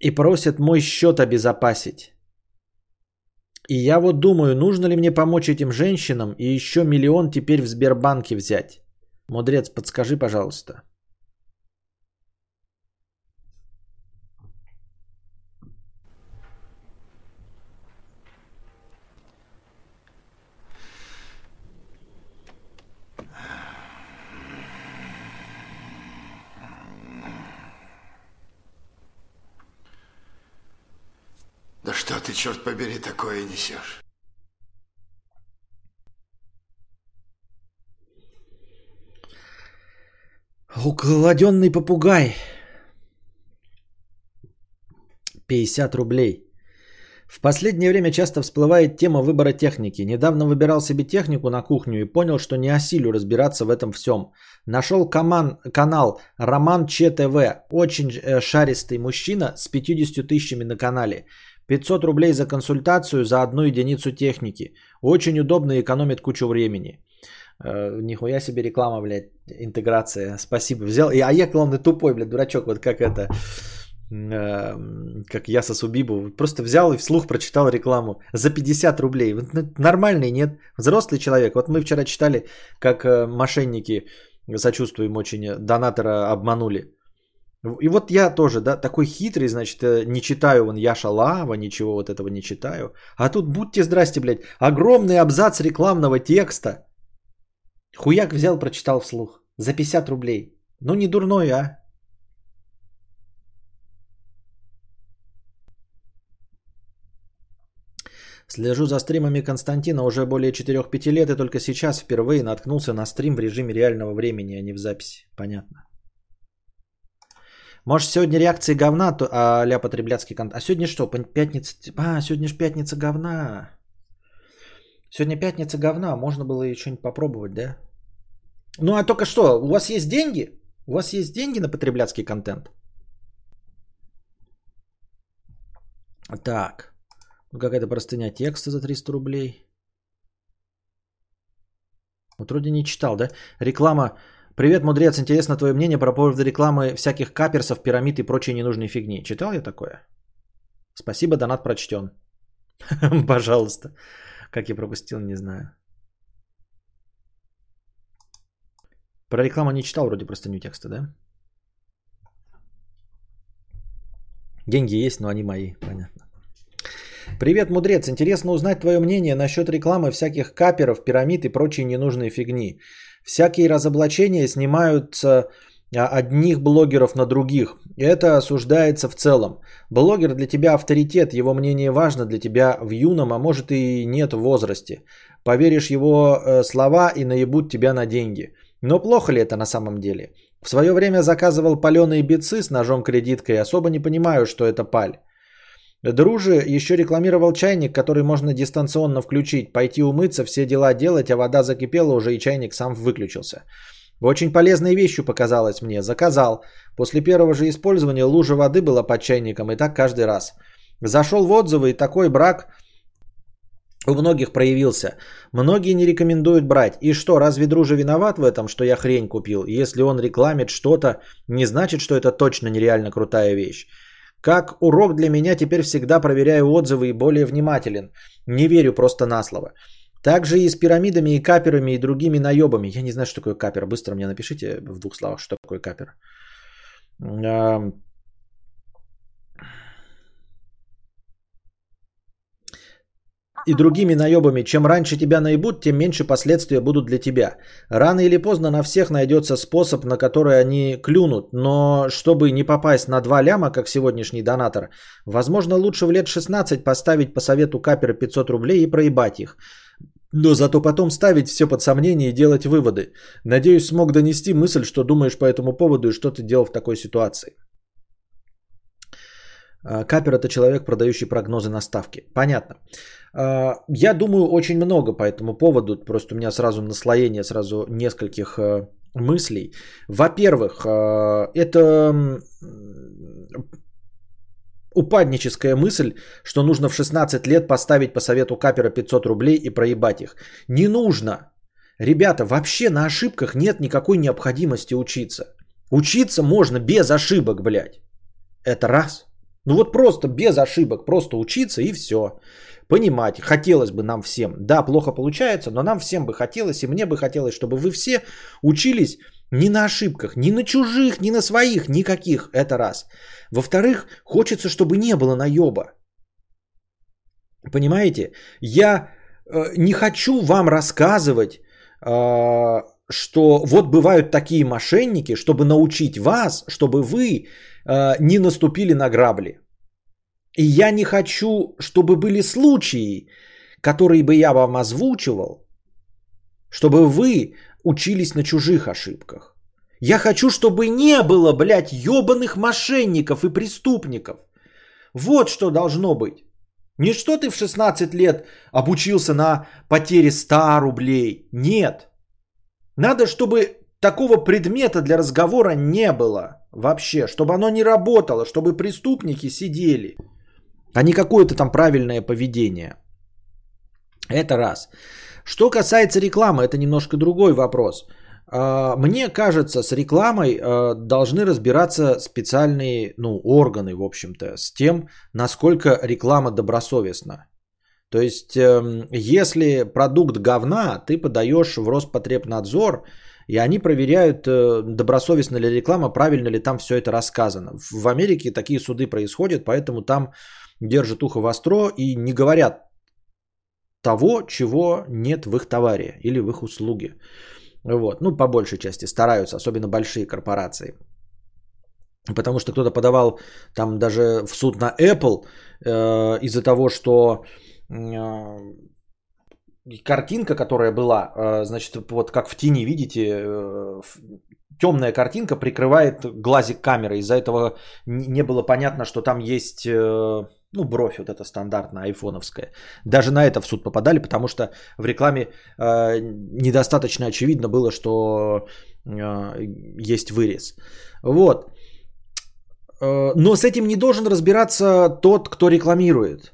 и просят мой счет обезопасить. И я вот думаю, нужно ли мне помочь этим женщинам и еще миллион теперь в Сбербанке взять. Мудрец, подскажи, пожалуйста. Да что черт побери, такое несешь? Укладенный попугай. 50 рублей. В последнее время часто всплывает тема выбора техники. Недавно выбирал себе технику на кухню и понял, что не осилю разбираться в этом всем. Нашел коман, канал Роман ЧТВ. Очень э, шаристый мужчина с 50 тысячами на канале. 500 рублей за консультацию за одну единицу техники. Очень удобно и экономит кучу времени. Э, нихуя себе реклама, блядь, интеграция. Спасибо. Взял. А я, главное, тупой, блядь, дурачок. Вот как это, э, как я со Субибу. Просто взял и вслух прочитал рекламу. За 50 рублей. Ну, нормальный, нет? Взрослый человек. Вот мы вчера читали, как э, мошенники, сочувствуем очень, донатора обманули. И вот я тоже, да, такой хитрый, значит, э, не читаю вон Яша Лава, ничего вот этого не читаю. А тут будьте здрасте, блядь, огромный абзац рекламного текста. Хуяк взял, прочитал вслух. За 50 рублей. Ну не дурной, а? Слежу за стримами Константина уже более 4-5 лет и только сейчас впервые наткнулся на стрим в режиме реального времени, а не в записи. Понятно. Может, сегодня реакции говна, а ля потребляцкий контент. А сегодня что? Пятница... А, сегодня же пятница говна. Сегодня пятница говна. Можно было и что-нибудь попробовать, да? Ну, а только что? У вас есть деньги? У вас есть деньги на потребляцкий контент? Так. Ну, какая-то простыня текста за 300 рублей. Вот вроде не читал, да? Реклама Привет, мудрец, интересно твое мнение про поводу рекламы всяких каперсов, пирамид и прочей ненужной фигни. Читал я такое? Спасибо, донат прочтен. Пожалуйста. Как я пропустил, не знаю. Про рекламу не читал, вроде просто не текста, да? Деньги есть, но они мои, понятно. Привет, мудрец. Интересно узнать твое мнение насчет рекламы всяких каперов, пирамид и прочей ненужной фигни. Всякие разоблачения снимаются а, одних блогеров на других. Это осуждается в целом. Блогер для тебя авторитет, его мнение важно для тебя в юном, а может и нет в возрасте. Поверишь его э, слова и наебут тебя на деньги. Но плохо ли это на самом деле? В свое время заказывал паленые бицы с ножом кредиткой, особо не понимаю, что это паль. Друже еще рекламировал чайник, который можно дистанционно включить, пойти умыться, все дела делать, а вода закипела уже и чайник сам выключился. Очень полезной вещью показалось мне. Заказал. После первого же использования лужа воды была под чайником, и так каждый раз. Зашел в отзывы, и такой брак у многих проявился. Многие не рекомендуют брать. И что, разве друже виноват в этом, что я хрень купил? Если он рекламит что-то, не значит, что это точно нереально крутая вещь. Как урок для меня теперь всегда проверяю отзывы и более внимателен. Не верю просто на слово. Также и с пирамидами, и каперами, и другими наебами. Я не знаю, что такое капер. Быстро мне напишите в двух словах, что такое капер. И другими наебами, чем раньше тебя наебут, тем меньше последствия будут для тебя. Рано или поздно на всех найдется способ, на который они клюнут, но чтобы не попасть на два ляма, как сегодняшний донатор, возможно лучше в лет 16 поставить по совету капера 500 рублей и проебать их. Но зато потом ставить все под сомнение и делать выводы. Надеюсь, смог донести мысль, что думаешь по этому поводу и что ты делал в такой ситуации. А, капер это человек, продающий прогнозы на ставки. Понятно. А, я думаю очень много по этому поводу. Просто у меня сразу наслоение, сразу нескольких э, мыслей. Во-первых, э, это упадническая мысль, что нужно в 16 лет поставить по совету капера 500 рублей и проебать их. Не нужно. Ребята, вообще на ошибках нет никакой необходимости учиться. Учиться можно без ошибок, блядь. Это раз. Ну вот просто без ошибок, просто учиться и все. Понимать, хотелось бы нам всем. Да, плохо получается, но нам всем бы хотелось, и мне бы хотелось, чтобы вы все учились не на ошибках, ни на чужих, ни на своих, никаких. Это раз. Во-вторых, хочется, чтобы не было наеба. Понимаете? Я э, не хочу вам рассказывать, э, что вот бывают такие мошенники, чтобы научить вас, чтобы вы э, не наступили на грабли. И я не хочу, чтобы были случаи, которые бы я вам озвучивал, чтобы вы учились на чужих ошибках. Я хочу, чтобы не было, блядь, ебаных мошенников и преступников. Вот что должно быть. Не что ты в 16 лет обучился на потере 100 рублей. Нет. Надо, чтобы такого предмета для разговора не было вообще, чтобы оно не работало, чтобы преступники сидели, а не какое-то там правильное поведение. Это раз. Что касается рекламы, это немножко другой вопрос. А, мне кажется, с рекламой а, должны разбираться специальные ну, органы, в общем-то, с тем, насколько реклама добросовестна. То есть, эм, если продукт говна, ты подаешь в Роспотребнадзор, и они проверяют, э, добросовестна ли реклама, правильно ли там все это рассказано. В Америке такие суды происходят, поэтому там держат ухо востро и не говорят того, чего нет в их товаре или в их услуге. Вот. Ну, по большей части стараются, особенно большие корпорации. Потому что кто-то подавал там даже в суд на Apple э, из-за того, что э, картинка, которая была, э, значит, вот как в тени, видите, э, темная картинка прикрывает глазик камеры. Из-за этого не было понятно, что там есть, э, ну, бровь вот эта стандартная, айфоновская. Даже на это в суд попадали, потому что в рекламе недостаточно очевидно было, что есть вырез. Вот. Но с этим не должен разбираться тот, кто рекламирует.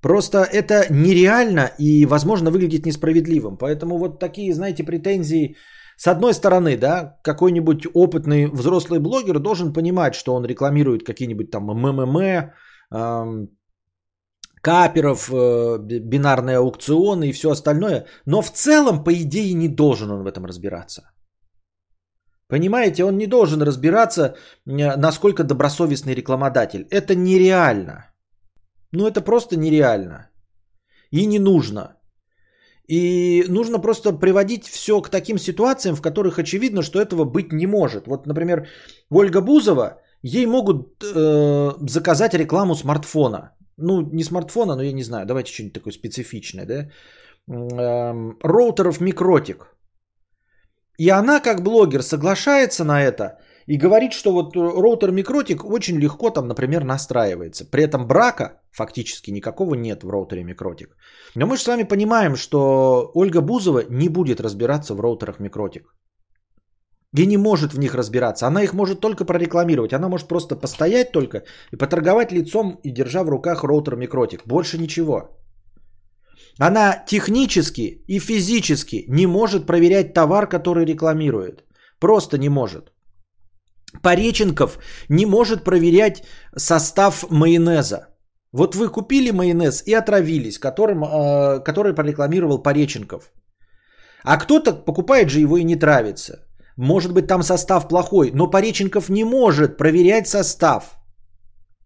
Просто это нереально и, возможно, выглядит несправедливым. Поэтому вот такие, знаете, претензии. С одной стороны, да, какой-нибудь опытный взрослый блогер должен понимать, что он рекламирует какие-нибудь там МММ, каперов, э, бинарные аукционы и все остальное. Но в целом, по идее, не должен он в этом разбираться. Понимаете, он не должен разбираться, насколько добросовестный рекламодатель. Это нереально. Ну это просто нереально. И не нужно. И нужно просто приводить все к таким ситуациям, в которых очевидно, что этого быть не может. Вот, например, Ольга Бузова, ей могут э, заказать рекламу смартфона. Ну, не смартфона, но я не знаю, давайте что-нибудь такое специфичное, да? Э, роутеров микротик. И она, как блогер, соглашается на это – и говорит, что вот роутер микротик очень легко там, например, настраивается. При этом брака фактически никакого нет в роутере микротик. Но мы же с вами понимаем, что Ольга Бузова не будет разбираться в роутерах микротик. И не может в них разбираться. Она их может только прорекламировать. Она может просто постоять только и поторговать лицом и держа в руках роутер микротик. Больше ничего. Она технически и физически не может проверять товар, который рекламирует. Просто не может. Пореченков не может проверять состав майонеза. Вот вы купили майонез и отравились, которым, э, который прорекламировал Пореченков. А кто-то покупает же его и не травится. Может быть там состав плохой, но Пореченков не может проверять состав.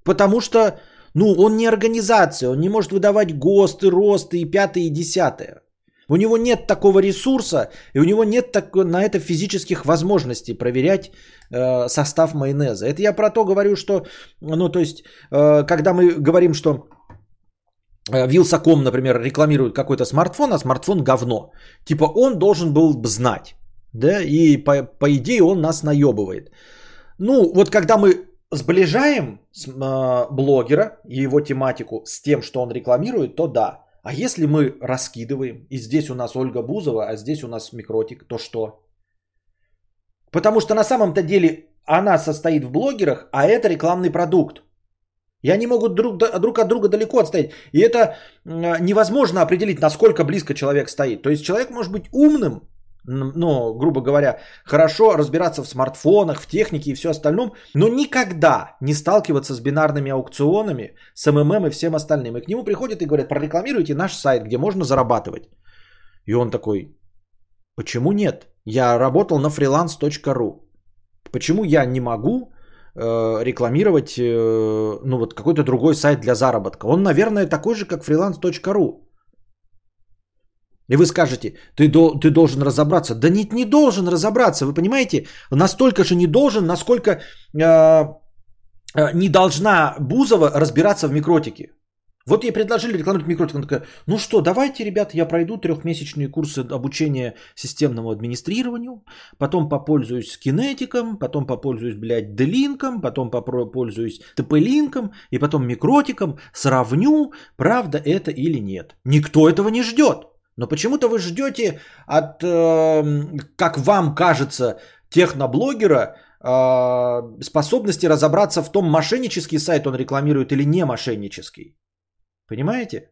Потому что Ну, он не организация, он не может выдавать ГОСТы, РОСТы и пятое, и десятое. У него нет такого ресурса, и у него нет так, на это физических возможностей проверять э, состав майонеза. Это я про то говорю, что, ну, то есть, э, когда мы говорим, что э, Вилсаком, например, рекламирует какой-то смартфон, а смартфон говно. Типа он должен был бы знать, да, и по, по идее он нас наебывает. Ну, вот когда мы сближаем э, блогера и его тематику с тем, что он рекламирует, то да. А если мы раскидываем, и здесь у нас Ольга Бузова, а здесь у нас Микротик, то что? Потому что на самом-то деле она состоит в блогерах, а это рекламный продукт. И они могут друг, друг от друга далеко отстоять. И это невозможно определить, насколько близко человек стоит. То есть человек может быть умным, ну, грубо говоря, хорошо разбираться в смартфонах, в технике и все остальном, но никогда не сталкиваться с бинарными аукционами, с МММ и всем остальным. И к нему приходят и говорят, прорекламируйте наш сайт, где можно зарабатывать. И он такой, почему нет? Я работал на freelance.ru. Почему я не могу э, рекламировать э, ну, вот какой-то другой сайт для заработка? Он, наверное, такой же, как freelance.ru. И вы скажете, ты, ты должен разобраться. Да нет, не должен разобраться. Вы понимаете, настолько же не должен, насколько э, э, не должна Бузова разбираться в микротике. Вот ей предложили рекламировать микротик. Она такая, ну что, давайте, ребята, я пройду трехмесячные курсы обучения системному администрированию, потом попользуюсь кинетиком, потом попользуюсь, блядь, делинком, потом попользуюсь тп-линком, и потом микротиком, сравню, правда это или нет. Никто этого не ждет. Но почему-то вы ждете от, э, как вам кажется, техноблогера э, способности разобраться в том, мошеннический сайт он рекламирует или не мошеннический. Понимаете?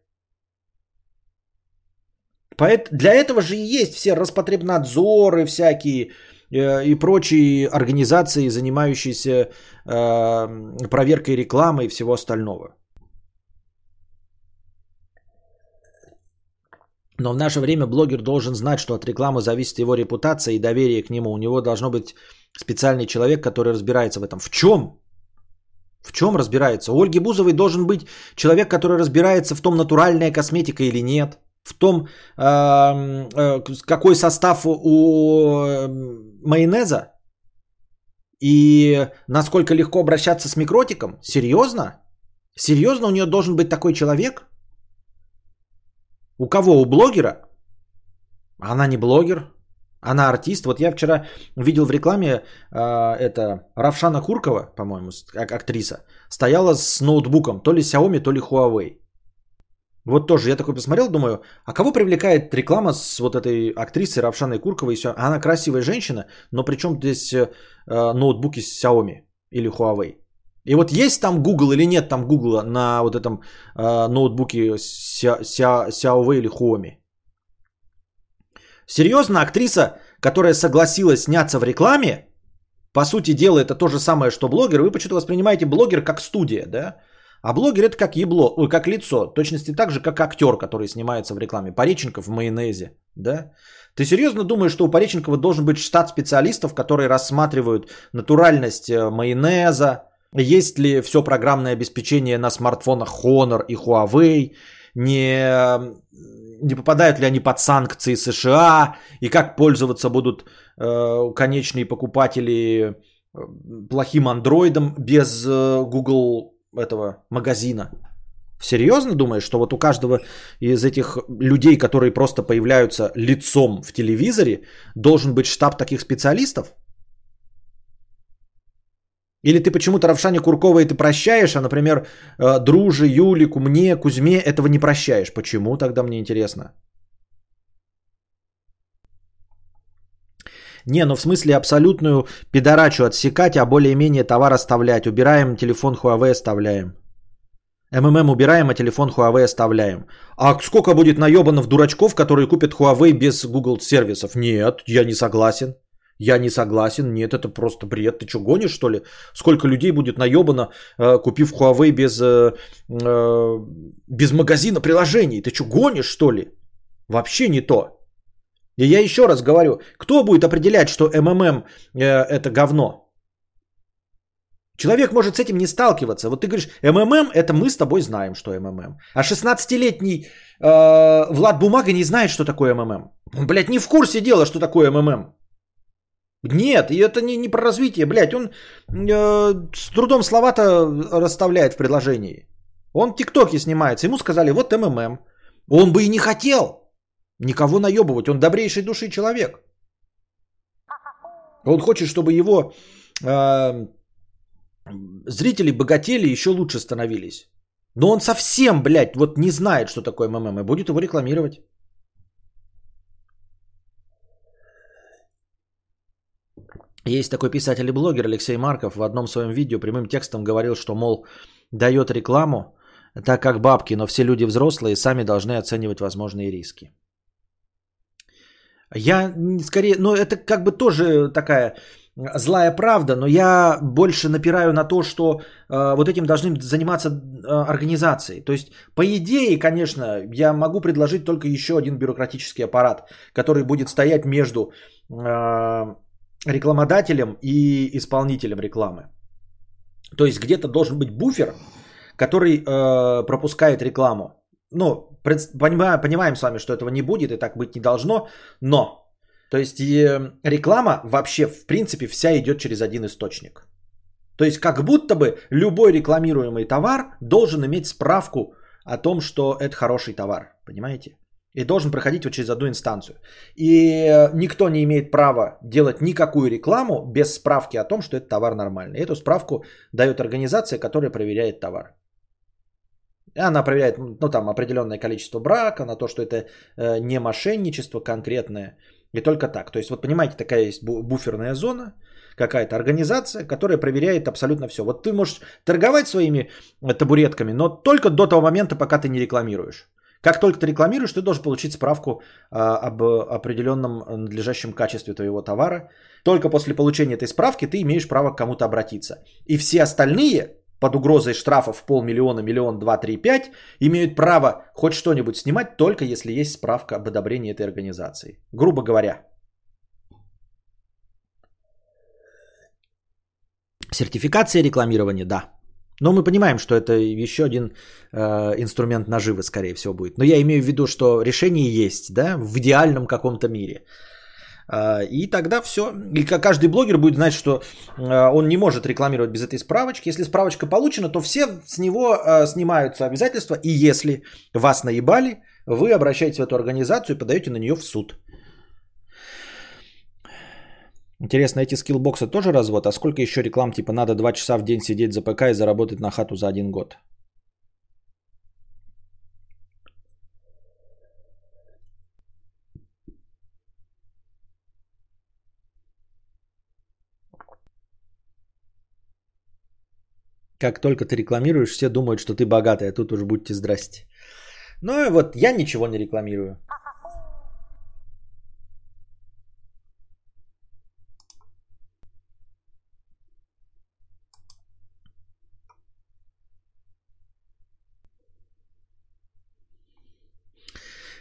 Для этого же и есть все Роспотребнадзоры всякие э, и прочие организации, занимающиеся э, проверкой рекламы и всего остального. Но в наше время блогер должен знать, что от рекламы зависит его репутация и доверие к нему. У него должно быть специальный человек, который разбирается в этом. В чем? В чем разбирается? У Ольги Бузовой должен быть человек, который разбирается в том, натуральная косметика или нет. В том, э, э, какой состав у э, майонеза. И насколько легко обращаться с микротиком. Серьезно? Серьезно у нее должен быть такой человек? У кого? У блогера? Она не блогер, она артист. Вот я вчера видел в рекламе э, это Равшана Куркова, по-моему, актриса, стояла с ноутбуком, то ли Xiaomi, то ли Huawei. Вот тоже я такой посмотрел, думаю, а кого привлекает реклама с вот этой актрисой Равшаной Курковой? Она красивая женщина, но причем здесь э, ноутбуки с Xiaomi или Huawei? И вот есть там Google или нет там Google на вот этом э, ноутбуке Xiaomi или Xiaomi. Серьезно, актриса, которая согласилась сняться в рекламе, по сути дела это то же самое, что блогер. Вы почему-то воспринимаете блогер как студия, да? А блогер это как ебло, ой, как лицо, точности так же, как актер, который снимается в рекламе. Пореченков в майонезе, да? Ты серьезно думаешь, что у Пореченкова должен быть штат специалистов, которые рассматривают натуральность э, майонеза, есть ли все программное обеспечение на смартфонах Honor и Huawei, не, не попадают ли они под санкции США, и как пользоваться будут э, конечные покупатели э, плохим андроидом без э, Google этого магазина. Серьезно думаешь, что вот у каждого из этих людей, которые просто появляются лицом в телевизоре, должен быть штаб таких специалистов? Или ты почему-то Равшане Курковой ты прощаешь, а, например, э, Друже, Юлику, мне, Кузьме этого не прощаешь. Почему тогда мне интересно? Не, ну в смысле абсолютную пидорачу отсекать, а более-менее товар оставлять. Убираем телефон Huawei, оставляем. МММ убираем, а телефон Huawei оставляем. А сколько будет наебанов дурачков, которые купят Huawei без Google сервисов? Нет, я не согласен. Я не согласен, нет, это просто бред. Ты что, гонишь, что ли? Сколько людей будет наебано, э, купив Huawei без, э, э, без магазина приложений? Ты что, гонишь, что ли? Вообще не то. И я еще раз говорю, кто будет определять, что МММ это говно? Человек может с этим не сталкиваться. Вот ты говоришь, МММ, это мы с тобой знаем, что МММ. А 16-летний э, Влад Бумага не знает, что такое МММ. Он, блядь, не в курсе дела, что такое МММ. Нет, и это не, не про развитие, блядь. Он э, с трудом слова-то расставляет в предложении. Он тиктоки снимается. Ему сказали, вот МММ. Он бы и не хотел никого наебывать. Он добрейший души человек. Он хочет, чтобы его э, зрители богатели еще лучше становились. Но он совсем, блядь, вот не знает, что такое МММ, и будет его рекламировать. Есть такой писатель и блогер Алексей Марков в одном своем видео прямым текстом говорил, что, мол, дает рекламу, так как бабки, но все люди взрослые сами должны оценивать возможные риски. Я скорее, ну это как бы тоже такая злая правда, но я больше напираю на то, что э, вот этим должны заниматься э, организации. То есть, по идее, конечно, я могу предложить только еще один бюрократический аппарат, который будет стоять между э, рекламодателем и исполнителем рекламы. То есть где-то должен быть буфер, который э, пропускает рекламу. Ну, понимаем, понимаем с вами, что этого не будет и так быть не должно, но то есть реклама вообще в принципе вся идет через один источник. То есть как будто бы любой рекламируемый товар должен иметь справку о том, что это хороший товар. Понимаете? И должен проходить вот через одну инстанцию. И э, никто не имеет права делать никакую рекламу без справки о том, что этот товар нормальный. Эту справку дает организация, которая проверяет товар. Она проверяет ну, там, определенное количество брака, на то, что это э, не мошенничество конкретное. И только так. То есть, вот понимаете, такая есть буферная зона, какая-то организация, которая проверяет абсолютно все. Вот ты можешь торговать своими э, табуретками, но только до того момента, пока ты не рекламируешь. Как только ты рекламируешь, ты должен получить справку а, об определенном надлежащем качестве твоего товара. Только после получения этой справки ты имеешь право к кому-то обратиться. И все остальные под угрозой штрафов полмиллиона, миллион, два, три, пять, имеют право хоть что-нибудь снимать, только если есть справка об одобрении этой организации. Грубо говоря. Сертификация рекламирования, да. Но мы понимаем, что это еще один э, инструмент наживы, скорее всего, будет. Но я имею в виду, что решение есть, да, в идеальном каком-то мире. А, и тогда все. И каждый блогер будет знать, что а, он не может рекламировать без этой справочки. Если справочка получена, то все с него а, снимаются обязательства. И если вас наебали, вы обращаетесь в эту организацию и подаете на нее в суд. Интересно, эти скиллбоксы тоже развод? А сколько еще реклам типа надо 2 часа в день сидеть за ПК и заработать на хату за один год? Как только ты рекламируешь, все думают, что ты богатый, а тут уж будьте здрасте. Ну и вот я ничего не рекламирую.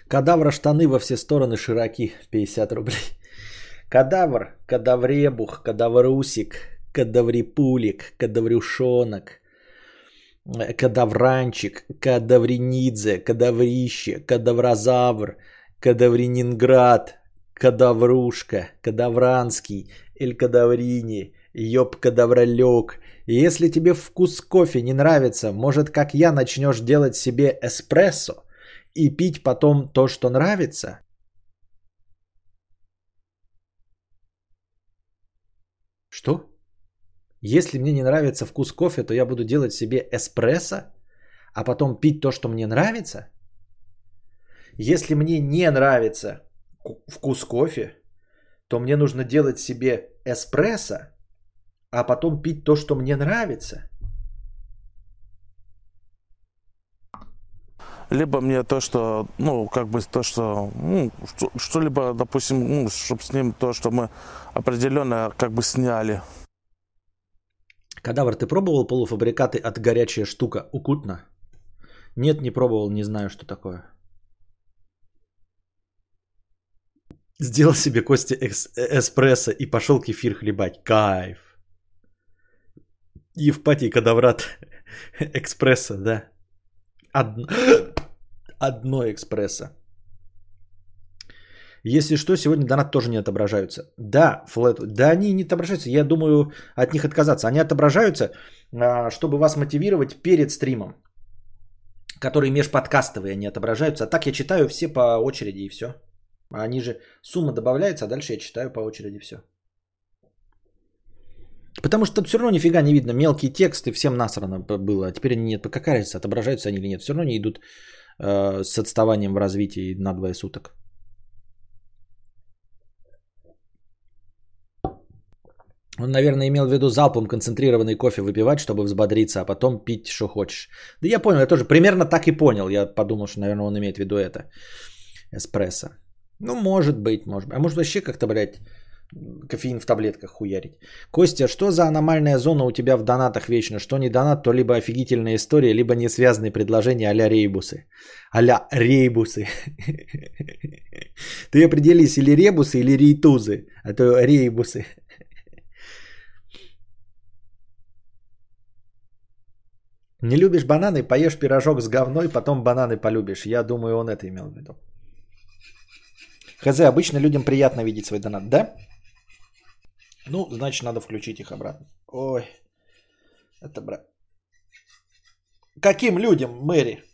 Кадавра штаны во все стороны широки. 50 рублей. Кадавр, кадавребух, кадаврусик, кадаврипулик, кадаврюшонок, кадавранчик, кадавринидзе, кадаврище, кадавразавр, кадаврининград, кадаврушка, кадавранский, эль кадаврини, ёб кадавролёк. Если тебе вкус кофе не нравится, может, как я, начнешь делать себе эспрессо и пить потом то, что нравится? Что? Если мне не нравится вкус кофе, то я буду делать себе эспрессо, а потом пить то, что мне нравится. Если мне не нравится вкус кофе, то мне нужно делать себе эспрессо, а потом пить то, что мне нравится. Либо мне то, что, ну, как бы то, что, ну, что-либо, допустим, ну, чтобы с ним то, что мы определенно как бы сняли. Кадавр, ты пробовал полуфабрикаты от горячая штука? Укутно? Нет, не пробовал, не знаю, что такое. Сделал себе Костя эспрессо и пошел кефир хлебать. Кайф. Евпатий Кадаврат экспресса, да. Одно, одно экспресса. Если что, сегодня донат тоже не отображаются. Да, флэт, да они не отображаются. Я думаю от них отказаться. Они отображаются, а, чтобы вас мотивировать перед стримом. Которые межподкастовые они отображаются. А так я читаю все по очереди и все. Они же, сумма добавляется, а дальше я читаю по очереди все. Потому что все равно нифига не видно. Мелкие тексты, всем насрано было. А теперь они нет. Какая разница, отображаются они или нет. Все равно они идут э, с отставанием в развитии на двое суток. Он, наверное, имел в виду залпом концентрированный кофе выпивать, чтобы взбодриться, а потом пить, что хочешь. Да я понял, я тоже примерно так и понял. Я подумал, что, наверное, он имеет в виду это. Эспрессо. Ну, может быть, может быть. А может вообще как-то, блядь, кофеин в таблетках хуярить. Костя, что за аномальная зона у тебя в донатах вечно? Что не донат, то либо офигительная история, либо несвязанные предложения а-ля рейбусы. а рейбусы. Ты определись, или ребусы, или рейтузы, а то рейбусы. Не любишь бананы, поешь пирожок с говной, потом бананы полюбишь. Я думаю, он это имел в виду. Хз, обычно людям приятно видеть свой донат, да? Ну, значит, надо включить их обратно. Ой, это брат. Каким людям, Мэри?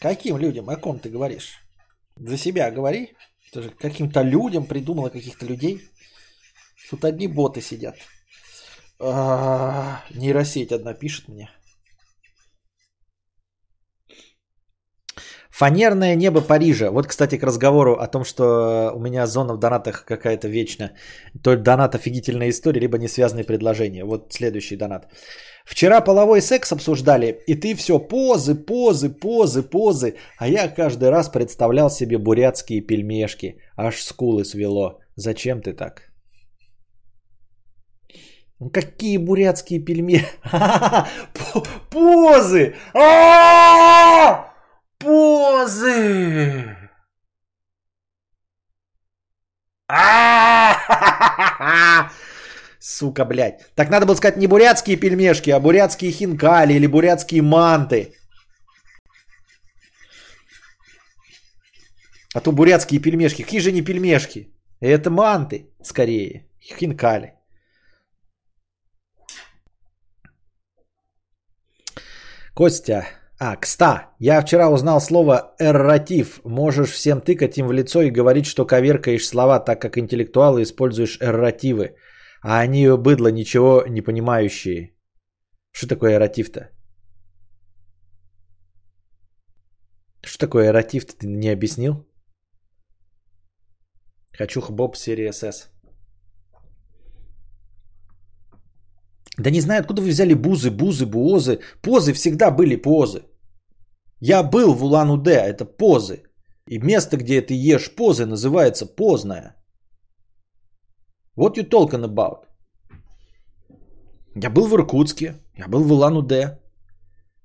Каким людям? О ком ты говоришь? За себя говори. Ты же каким-то людям придумала каких-то людей. Тут одни боты сидят. А-а-а, нейросеть одна пишет мне. Фанерное небо Парижа. Вот, кстати, к разговору о том, что у меня зона в донатах какая-то вечная. То донат офигительная история, либо не связанные предложения. Вот следующий донат. Вчера половой секс обсуждали, и ты все позы, позы, позы, позы. А я каждый раз представлял себе бурятские пельмешки. Аж скулы свело. Зачем ты так? Ну, какие бурятские пельмешки? Позы! Позы. Сука, блядь. Так надо было сказать не бурятские пельмешки, а бурятские хинкали или бурятские манты. А то бурятские пельмешки. Какие же не пельмешки? Это манты, скорее. Хинкали. Костя, а, кста, я вчера узнал слово эрратив. Можешь всем тыкать им в лицо и говорить, что коверкаешь слова, так как интеллектуалы используешь эрративы. А они быдло ничего не понимающие. Что такое эрратив-то? Что такое эрратив ты не объяснил? Хочу хбоб серии СС. Да не знаю, откуда вы взяли бузы, бузы, буозы. Позы всегда были позы. Я был в Улан-Удэ, это позы. И место, где ты ешь позы, называется позная. What you talking about? Я был в Иркутске, я был в Улан-Удэ.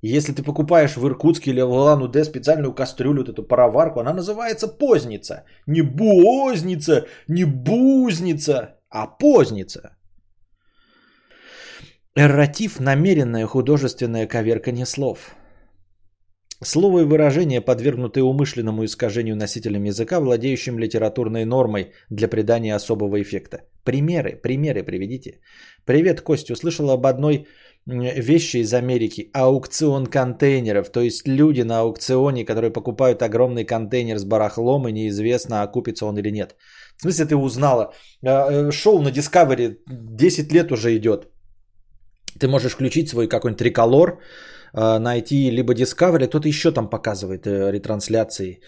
Если ты покупаешь в Иркутске или в Улан-Удэ специальную кастрюлю, вот эту пароварку, она называется позница. Не бозница, не бузница, а позница. Эрратив – намеренное художественное коверкание слов. Слово и выражение, подвергнутые умышленному искажению носителем языка, владеющим литературной нормой для придания особого эффекта. Примеры, примеры приведите. Привет, Костя, услышал об одной вещи из Америки. Аукцион контейнеров. То есть люди на аукционе, которые покупают огромный контейнер с барахлом и неизвестно, окупится он или нет. В смысле ты узнала? Э, э, шоу на Discovery 10 лет уже идет. Ты можешь включить свой какой-нибудь триколор, найти либо Discovery, кто-то еще там показывает э, ретрансляции.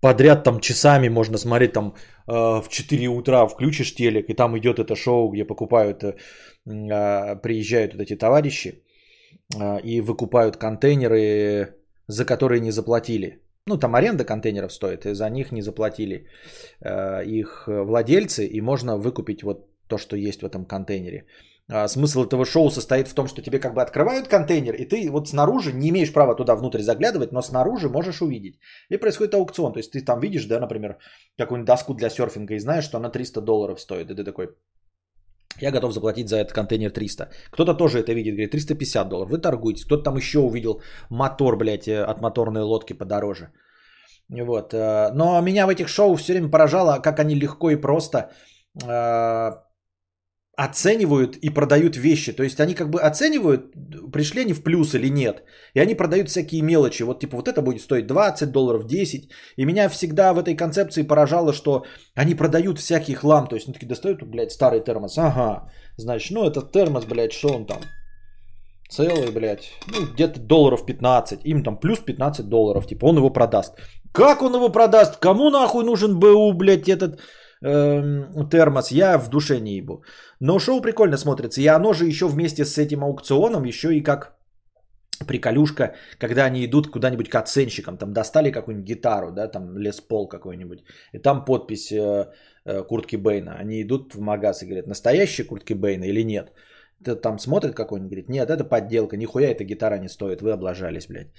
Подряд там часами можно смотреть, там э, в 4 утра включишь телек, и там идет это шоу, где покупают, приезжают вот эти товарищи и выкупают контейнеры, за которые не заплатили. Ну, там аренда контейнеров стоит, и за них не заплатили их владельцы, и можно выкупить вот то, что есть в этом контейнере. А, смысл этого шоу состоит в том, что тебе как бы открывают контейнер, и ты вот снаружи не имеешь права туда внутрь заглядывать, но снаружи можешь увидеть. И происходит аукцион. То есть ты там видишь, да, например, какую-нибудь доску для серфинга и знаешь, что она 300 долларов стоит. И ты такой, я готов заплатить за этот контейнер 300. Кто-то тоже это видит, говорит, 350 долларов. Вы торгуетесь. Кто-то там еще увидел мотор, блядь, э, от моторной лодки подороже. Вот. э, Но меня в этих шоу все время поражало, как они легко и просто э, оценивают и продают вещи. То есть они как бы оценивают, пришли они в плюс или нет. И они продают всякие мелочи. Вот типа вот это будет стоить 20 долларов, 10. И меня всегда в этой концепции поражало, что они продают всякий хлам. То есть они такие достают, блядь, старый термос. Ага, значит, ну этот термос, блядь, что он там? Целый, блядь, ну где-то долларов 15. Им там плюс 15 долларов. Типа он его продаст. Как он его продаст? Кому нахуй нужен БУ, блядь, этот эм, термос? Я в душе не ебу. Но шоу прикольно смотрится. И оно же еще вместе с этим аукционом, еще и как приколюшка, когда они идут куда-нибудь к оценщикам, там достали какую-нибудь гитару, да, там лес пол какой-нибудь, и там подпись э, э, Куртки Бейна. Они идут в магаз и говорят, настоящая Куртки Бейна или нет? Ты там смотрит какой-нибудь, говорит, нет, это подделка, нихуя эта гитара не стоит, вы облажались, блядь.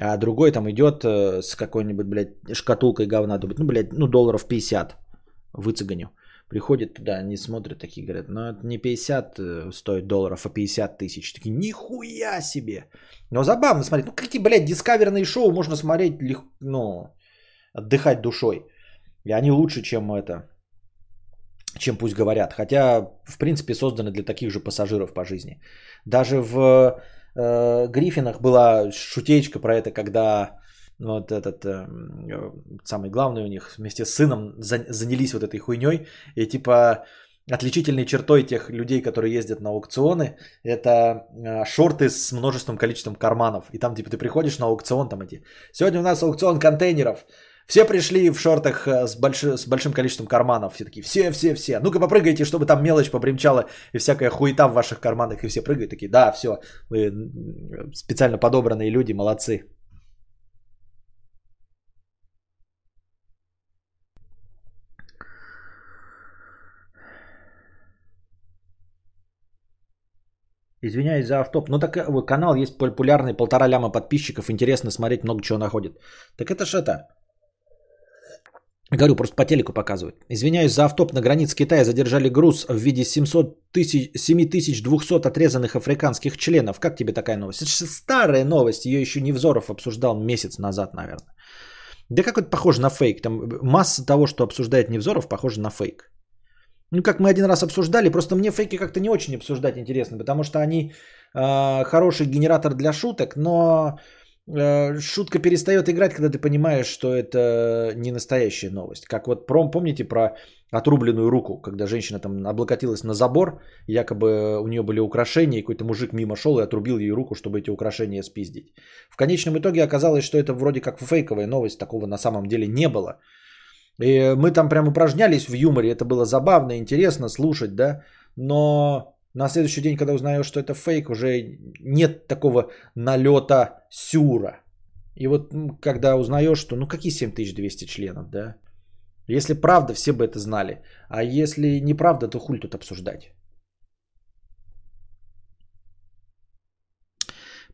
А другой там идет э, с какой-нибудь, блядь, шкатулкой говна, думает, ну, блядь, ну, долларов 50 выцеганю. Приходят туда, они смотрят, такие говорят, ну это не 50 э, стоит долларов, а 50 тысяч. Такие, нихуя себе. Но забавно смотреть. Ну какие, блядь, дискаверные шоу можно смотреть, лег- ну, отдыхать душой. И они лучше, чем это, чем пусть говорят. Хотя, в принципе, созданы для таких же пассажиров по жизни. Даже в э, Гриффинах была шутечка про это, когда вот этот э, самый главный у них вместе с сыном за- занялись вот этой хуйней. И типа отличительной чертой тех людей, которые ездят на аукционы, это э, шорты с множеством количеством карманов. И там типа ты приходишь на аукцион, там эти. Сегодня у нас аукцион контейнеров. Все пришли в шортах э, с, больши- с большим количеством карманов. Все такие, все, все, все. Ну-ка попрыгайте, чтобы там мелочь побремчала и всякая хуета в ваших карманах. И все прыгают такие, да, все, вы специально подобранные люди, молодцы. Извиняюсь за автоп. Ну так э, канал есть популярный, полтора ляма подписчиков. Интересно смотреть, много чего находит. Так это ж это. Говорю, просто по телеку показывают. Извиняюсь за автоп. На границе Китая задержали груз в виде 700 тысяч, 7200 отрезанных африканских членов. Как тебе такая новость? Это же старая новость. Ее еще Невзоров обсуждал месяц назад, наверное. Да как это похоже на фейк? Там масса того, что обсуждает Невзоров, похоже на фейк. Ну, как мы один раз обсуждали, просто мне фейки как-то не очень обсуждать интересно, потому что они э, хороший генератор для шуток, но э, шутка перестает играть, когда ты понимаешь, что это не настоящая новость. Как вот пром, помните про отрубленную руку, когда женщина там облокотилась на забор, якобы у нее были украшения, и какой-то мужик мимо шел и отрубил ей руку, чтобы эти украшения спиздить. В конечном итоге оказалось, что это вроде как фейковая новость, такого на самом деле не было. И мы там прям упражнялись в юморе, это было забавно, интересно слушать, да, но на следующий день, когда узнаешь, что это фейк, уже нет такого налета сюра. И вот когда узнаешь, что ну какие 7200 членов, да, если правда, все бы это знали, а если неправда, то хуль тут обсуждать.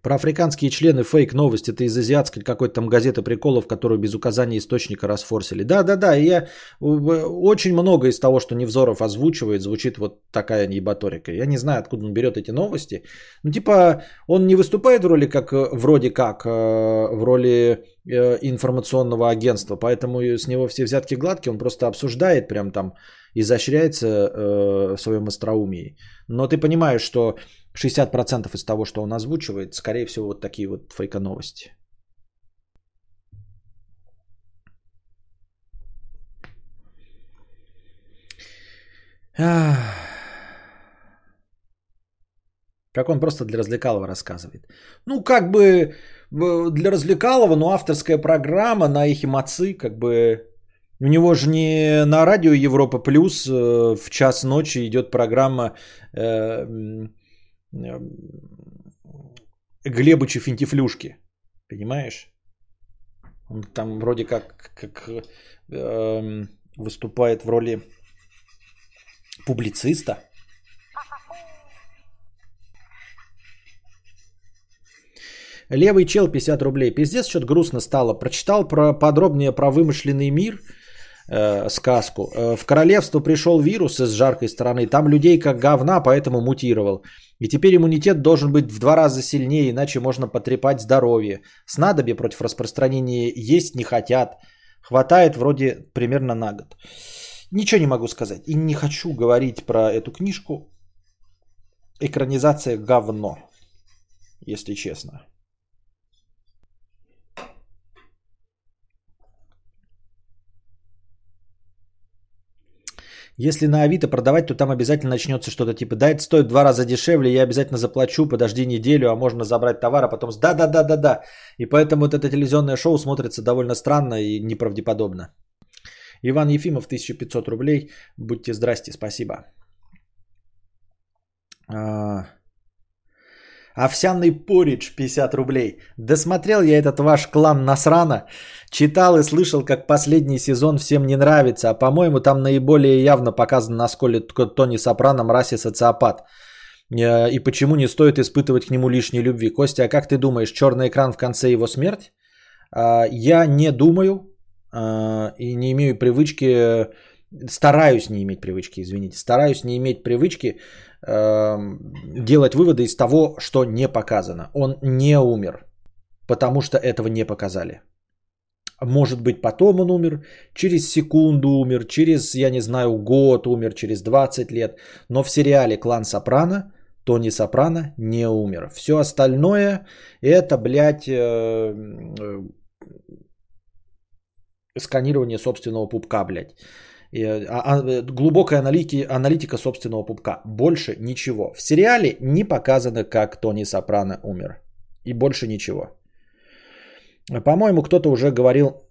Про африканские члены фейк новость. Это из азиатской какой-то там газеты приколов, которую без указания источника расфорсили. Да-да-да, я э, очень много из того, что Невзоров озвучивает, звучит вот такая ебаторика. Я не знаю, откуда он берет эти новости. Ну, типа, он не выступает в роли как, э, вроде как, э, в роли э, информационного агентства, поэтому и с него все взятки гладкие, он просто обсуждает прям там, изощряется э, в своем остроумии. Но ты понимаешь, что 60% из того, что он озвучивает, скорее всего, вот такие вот фейко-новости. Как он просто для развлекалова рассказывает. Ну, как бы для развлекалова, но авторская программа на эхе Мацы, как бы у него же не на радио Европа Плюс э, в час ночи идет программа э, м, э, Глебыча Финтифлюшки. Понимаешь? Он там вроде как, как эм, выступает в роли публициста. Левый чел 50 рублей. Пиздец, что-то грустно стало. Прочитал про, подробнее про вымышленный мир. Э, сказку. Э, в королевство пришел вирус из жаркой страны, там людей как говна, поэтому мутировал. И теперь иммунитет должен быть в два раза сильнее, иначе можно потрепать здоровье. Снадобья против распространения есть не хотят. Хватает вроде примерно на год. Ничего не могу сказать. И не хочу говорить про эту книжку. Экранизация говно, если честно. Если на Авито продавать, то там обязательно начнется что-то типа, да, это стоит в два раза дешевле, я обязательно заплачу, подожди неделю, а можно забрать товар, а потом да-да-да-да-да. И поэтому вот это телевизионное шоу смотрится довольно странно и неправдеподобно. Иван Ефимов, 1500 рублей. Будьте здрасте, спасибо. Овсяный поридж 50 рублей. Досмотрел я этот ваш клан Насрана. Читал и слышал, как последний сезон всем не нравится. А по-моему, там наиболее явно показано, насколько Тони Сопрано мразь и социопат. Э, и почему не стоит испытывать к нему лишней любви. Костя, а как ты думаешь, черный экран в конце его смерть? А, я не думаю а, и не имею привычки, стараюсь не иметь привычки, извините, стараюсь не иметь привычки делать выводы из того, что не показано. Он не умер, потому что этого не показали. Может быть, потом он умер, через секунду умер, через, я не знаю, год умер, через 20 лет. Но в сериале «Клан Сопрано» Тони Сопрано не умер. Все остальное это, блядь, э, э, сканирование собственного пупка, блядь. А, а, э, глубокая аналити, аналитика собственного пупка. Больше ничего. В сериале не показано, как Тони Сопрано умер. И больше ничего. По-моему, кто-то уже говорил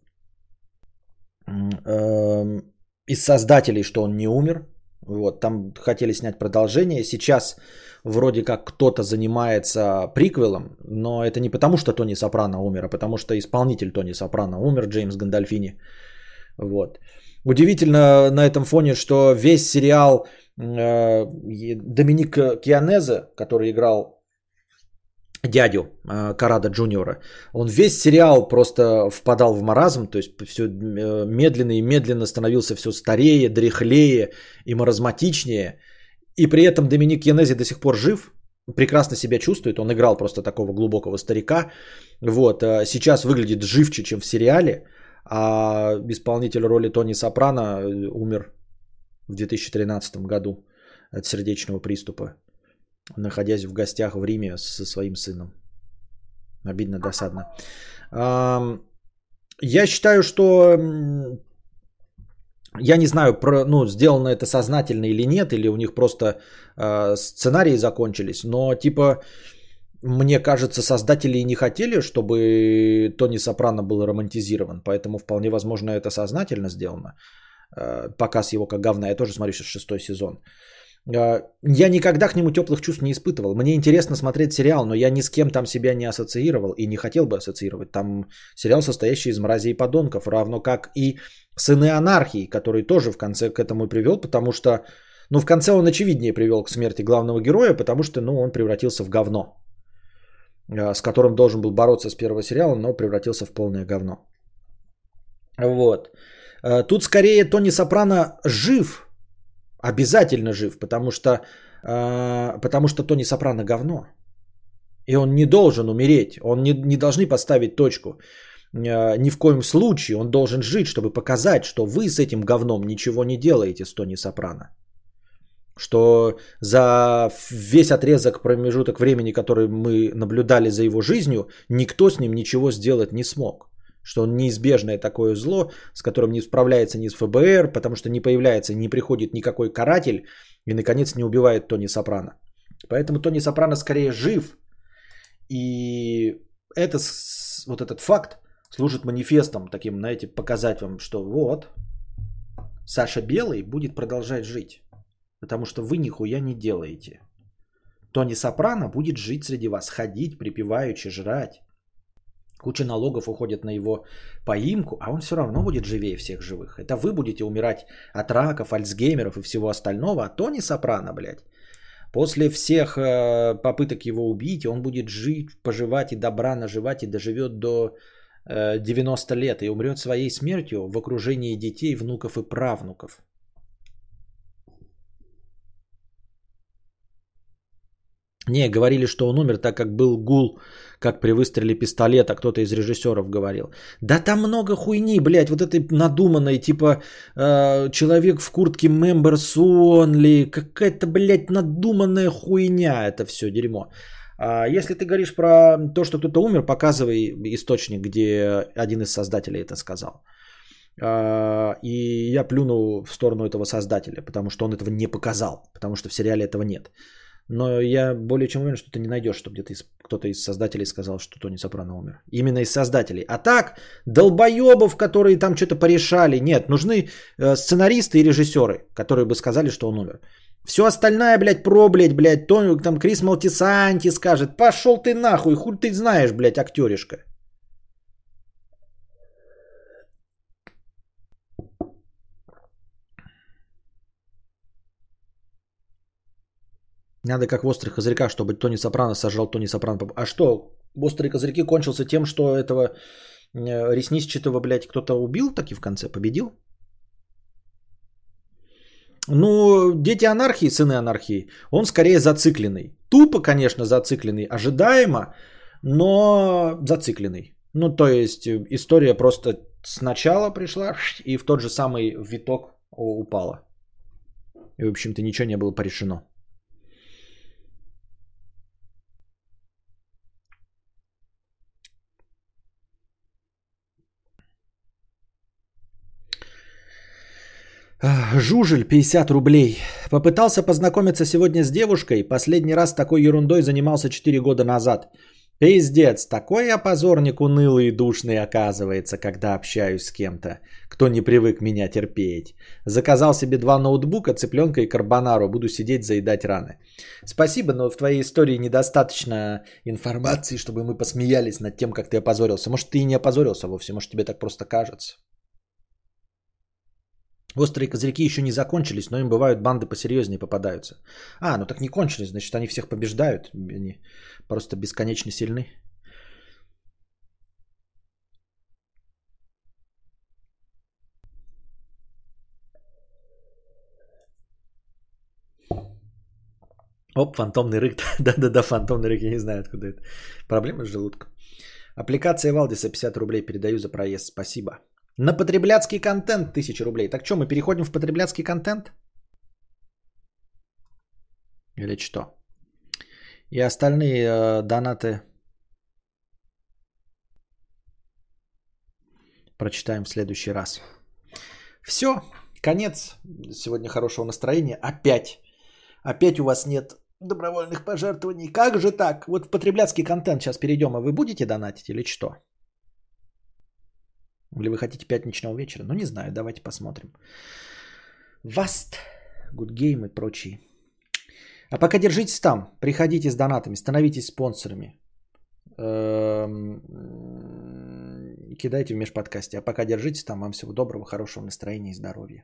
э, из создателей, что он не умер. Вот, там хотели снять продолжение. Сейчас вроде как кто-то занимается приквелом, но это не потому, что Тони Сопрано умер, а потому что исполнитель Тони Сопрано умер, Джеймс Гандальфини. Вот. Удивительно на этом фоне, что весь сериал э, Доминик Кианезе, который играл дядю э, Карада Джуниора, он весь сериал просто впадал в маразм, то есть все э, медленно и медленно становился все старее, дряхлее и маразматичнее. И при этом Доминик Янези до сих пор жив, прекрасно себя чувствует, он играл просто такого глубокого старика. Вот, сейчас выглядит живче, чем в сериале. А исполнитель роли Тони Сопрано э, умер в 2013 году от сердечного приступа, находясь в гостях в Риме со своим сыном. Обидно, досадно. Я считаю, что я не знаю, ну, сделано это сознательно или нет, или у них просто э, сценарии закончились, но типа мне кажется, создатели и не хотели, чтобы Тони Сопрано был романтизирован, поэтому вполне возможно это сознательно сделано. Э, показ его как говна, я тоже смотрю сейчас шестой сезон. Э, я никогда к нему теплых чувств не испытывал. Мне интересно смотреть сериал, но я ни с кем там себя не ассоциировал и не хотел бы ассоциировать. Там сериал, состоящий из мразей и подонков, равно как и Сыны анархии, который тоже в конце к этому привел, потому что, ну, в конце он очевиднее привел к смерти главного героя, потому что, ну, он превратился в говно. Э, с которым должен был бороться с первого сериала, но превратился в полное говно. Вот. Э, тут скорее Тони Сопрано жив, обязательно жив, потому что, э, потому что Тони Сопрано говно. И он не должен умереть, он не, не должны поставить точку. Ни в коем случае он должен жить, чтобы показать, что вы с этим говном ничего не делаете с Тони Сопрано что за весь отрезок промежуток времени, который мы наблюдали за его жизнью, никто с ним ничего сделать не смог. Что он неизбежное такое зло, с которым не справляется ни с ФБР, потому что не появляется, не приходит никакой каратель и, наконец, не убивает Тони Сопрано. Поэтому Тони Сопрано скорее жив. И это, вот этот факт служит манифестом таким, знаете, показать вам, что вот, Саша Белый будет продолжать жить. Потому что вы нихуя не делаете. Тони Сопрано будет жить среди вас, ходить, припеваючи, жрать. Куча налогов уходит на его поимку, а он все равно будет живее всех живых. Это вы будете умирать от раков, альцгеймеров и всего остального, а Тони Сопрано, блядь, после всех э, попыток его убить, он будет жить, поживать и добра наживать и доживет до э, 90 лет и умрет своей смертью в окружении детей, внуков и правнуков. Не, говорили, что он умер, так как был гул, как при выстреле пистолета, кто-то из режиссеров говорил. Да там много хуйни, блядь, вот этой надуманной, типа э, человек в куртке members only, какая-то, блядь, надуманная хуйня это все дерьмо. А если ты говоришь про то, что кто-то умер, показывай источник, где один из создателей это сказал. А, и я плюнул в сторону этого создателя, потому что он этого не показал, потому что в сериале этого нет. Но я более чем уверен, что ты не найдешь, чтобы где-то из, кто-то из создателей сказал, что Тони Сопрано умер. Именно из создателей. А так, долбоебов, которые там что-то порешали. Нет, нужны э, сценаристы и режиссеры, которые бы сказали, что он умер. Все остальное, блядь, про, блядь, блядь, то, там Крис Малтисанти скажет, пошел ты нахуй, хуй ты знаешь, блядь, актеришка. Надо как в «Острых козырьках», чтобы Тони Сопрано сожрал Тони Сопрано. А что, «Острые козырьки» кончился тем, что этого э, ресничатого, блядь, кто-то убил таки в конце, победил? Ну, дети анархии, сыны анархии, он скорее зацикленный. Тупо, конечно, зацикленный, ожидаемо, но зацикленный. Ну, то есть история просто сначала пришла и в тот же самый виток упала. И, в общем-то, ничего не было порешено. Жужель, 50 рублей. Попытался познакомиться сегодня с девушкой. Последний раз такой ерундой занимался 4 года назад. Пиздец, такой я позорник унылый и душный оказывается, когда общаюсь с кем-то, кто не привык меня терпеть. Заказал себе два ноутбука, цыпленка и карбонару, буду сидеть заедать раны. Спасибо, но в твоей истории недостаточно информации, чтобы мы посмеялись над тем, как ты опозорился. Может, ты и не опозорился вовсе, может, тебе так просто кажется. Острые козырьки еще не закончились, но им бывают банды посерьезнее попадаются. А, ну так не кончились, значит они всех побеждают. Они просто бесконечно сильны. Оп, фантомный рык. Да-да-да, фантомный рык, я не знаю, откуда это. Проблема с желудком. Аппликация Валдиса 50 рублей передаю за проезд. Спасибо. На потребляцкий контент 1000 рублей. Так что, мы переходим в потребляцкий контент? Или что? И остальные э, донаты прочитаем в следующий раз. Все, конец сегодня хорошего настроения. Опять, опять у вас нет добровольных пожертвований. Как же так? Вот в потребляцкий контент сейчас перейдем, а вы будете донатить или что? Или вы хотите пятничного вечера? Ну, не знаю, давайте посмотрим. Vast, Good Game и прочие. А пока держитесь там, приходите с донатами, становитесь спонсорами. Эм, кидайте в межподкасте. А пока держитесь там. Вам всего доброго, хорошего настроения и здоровья.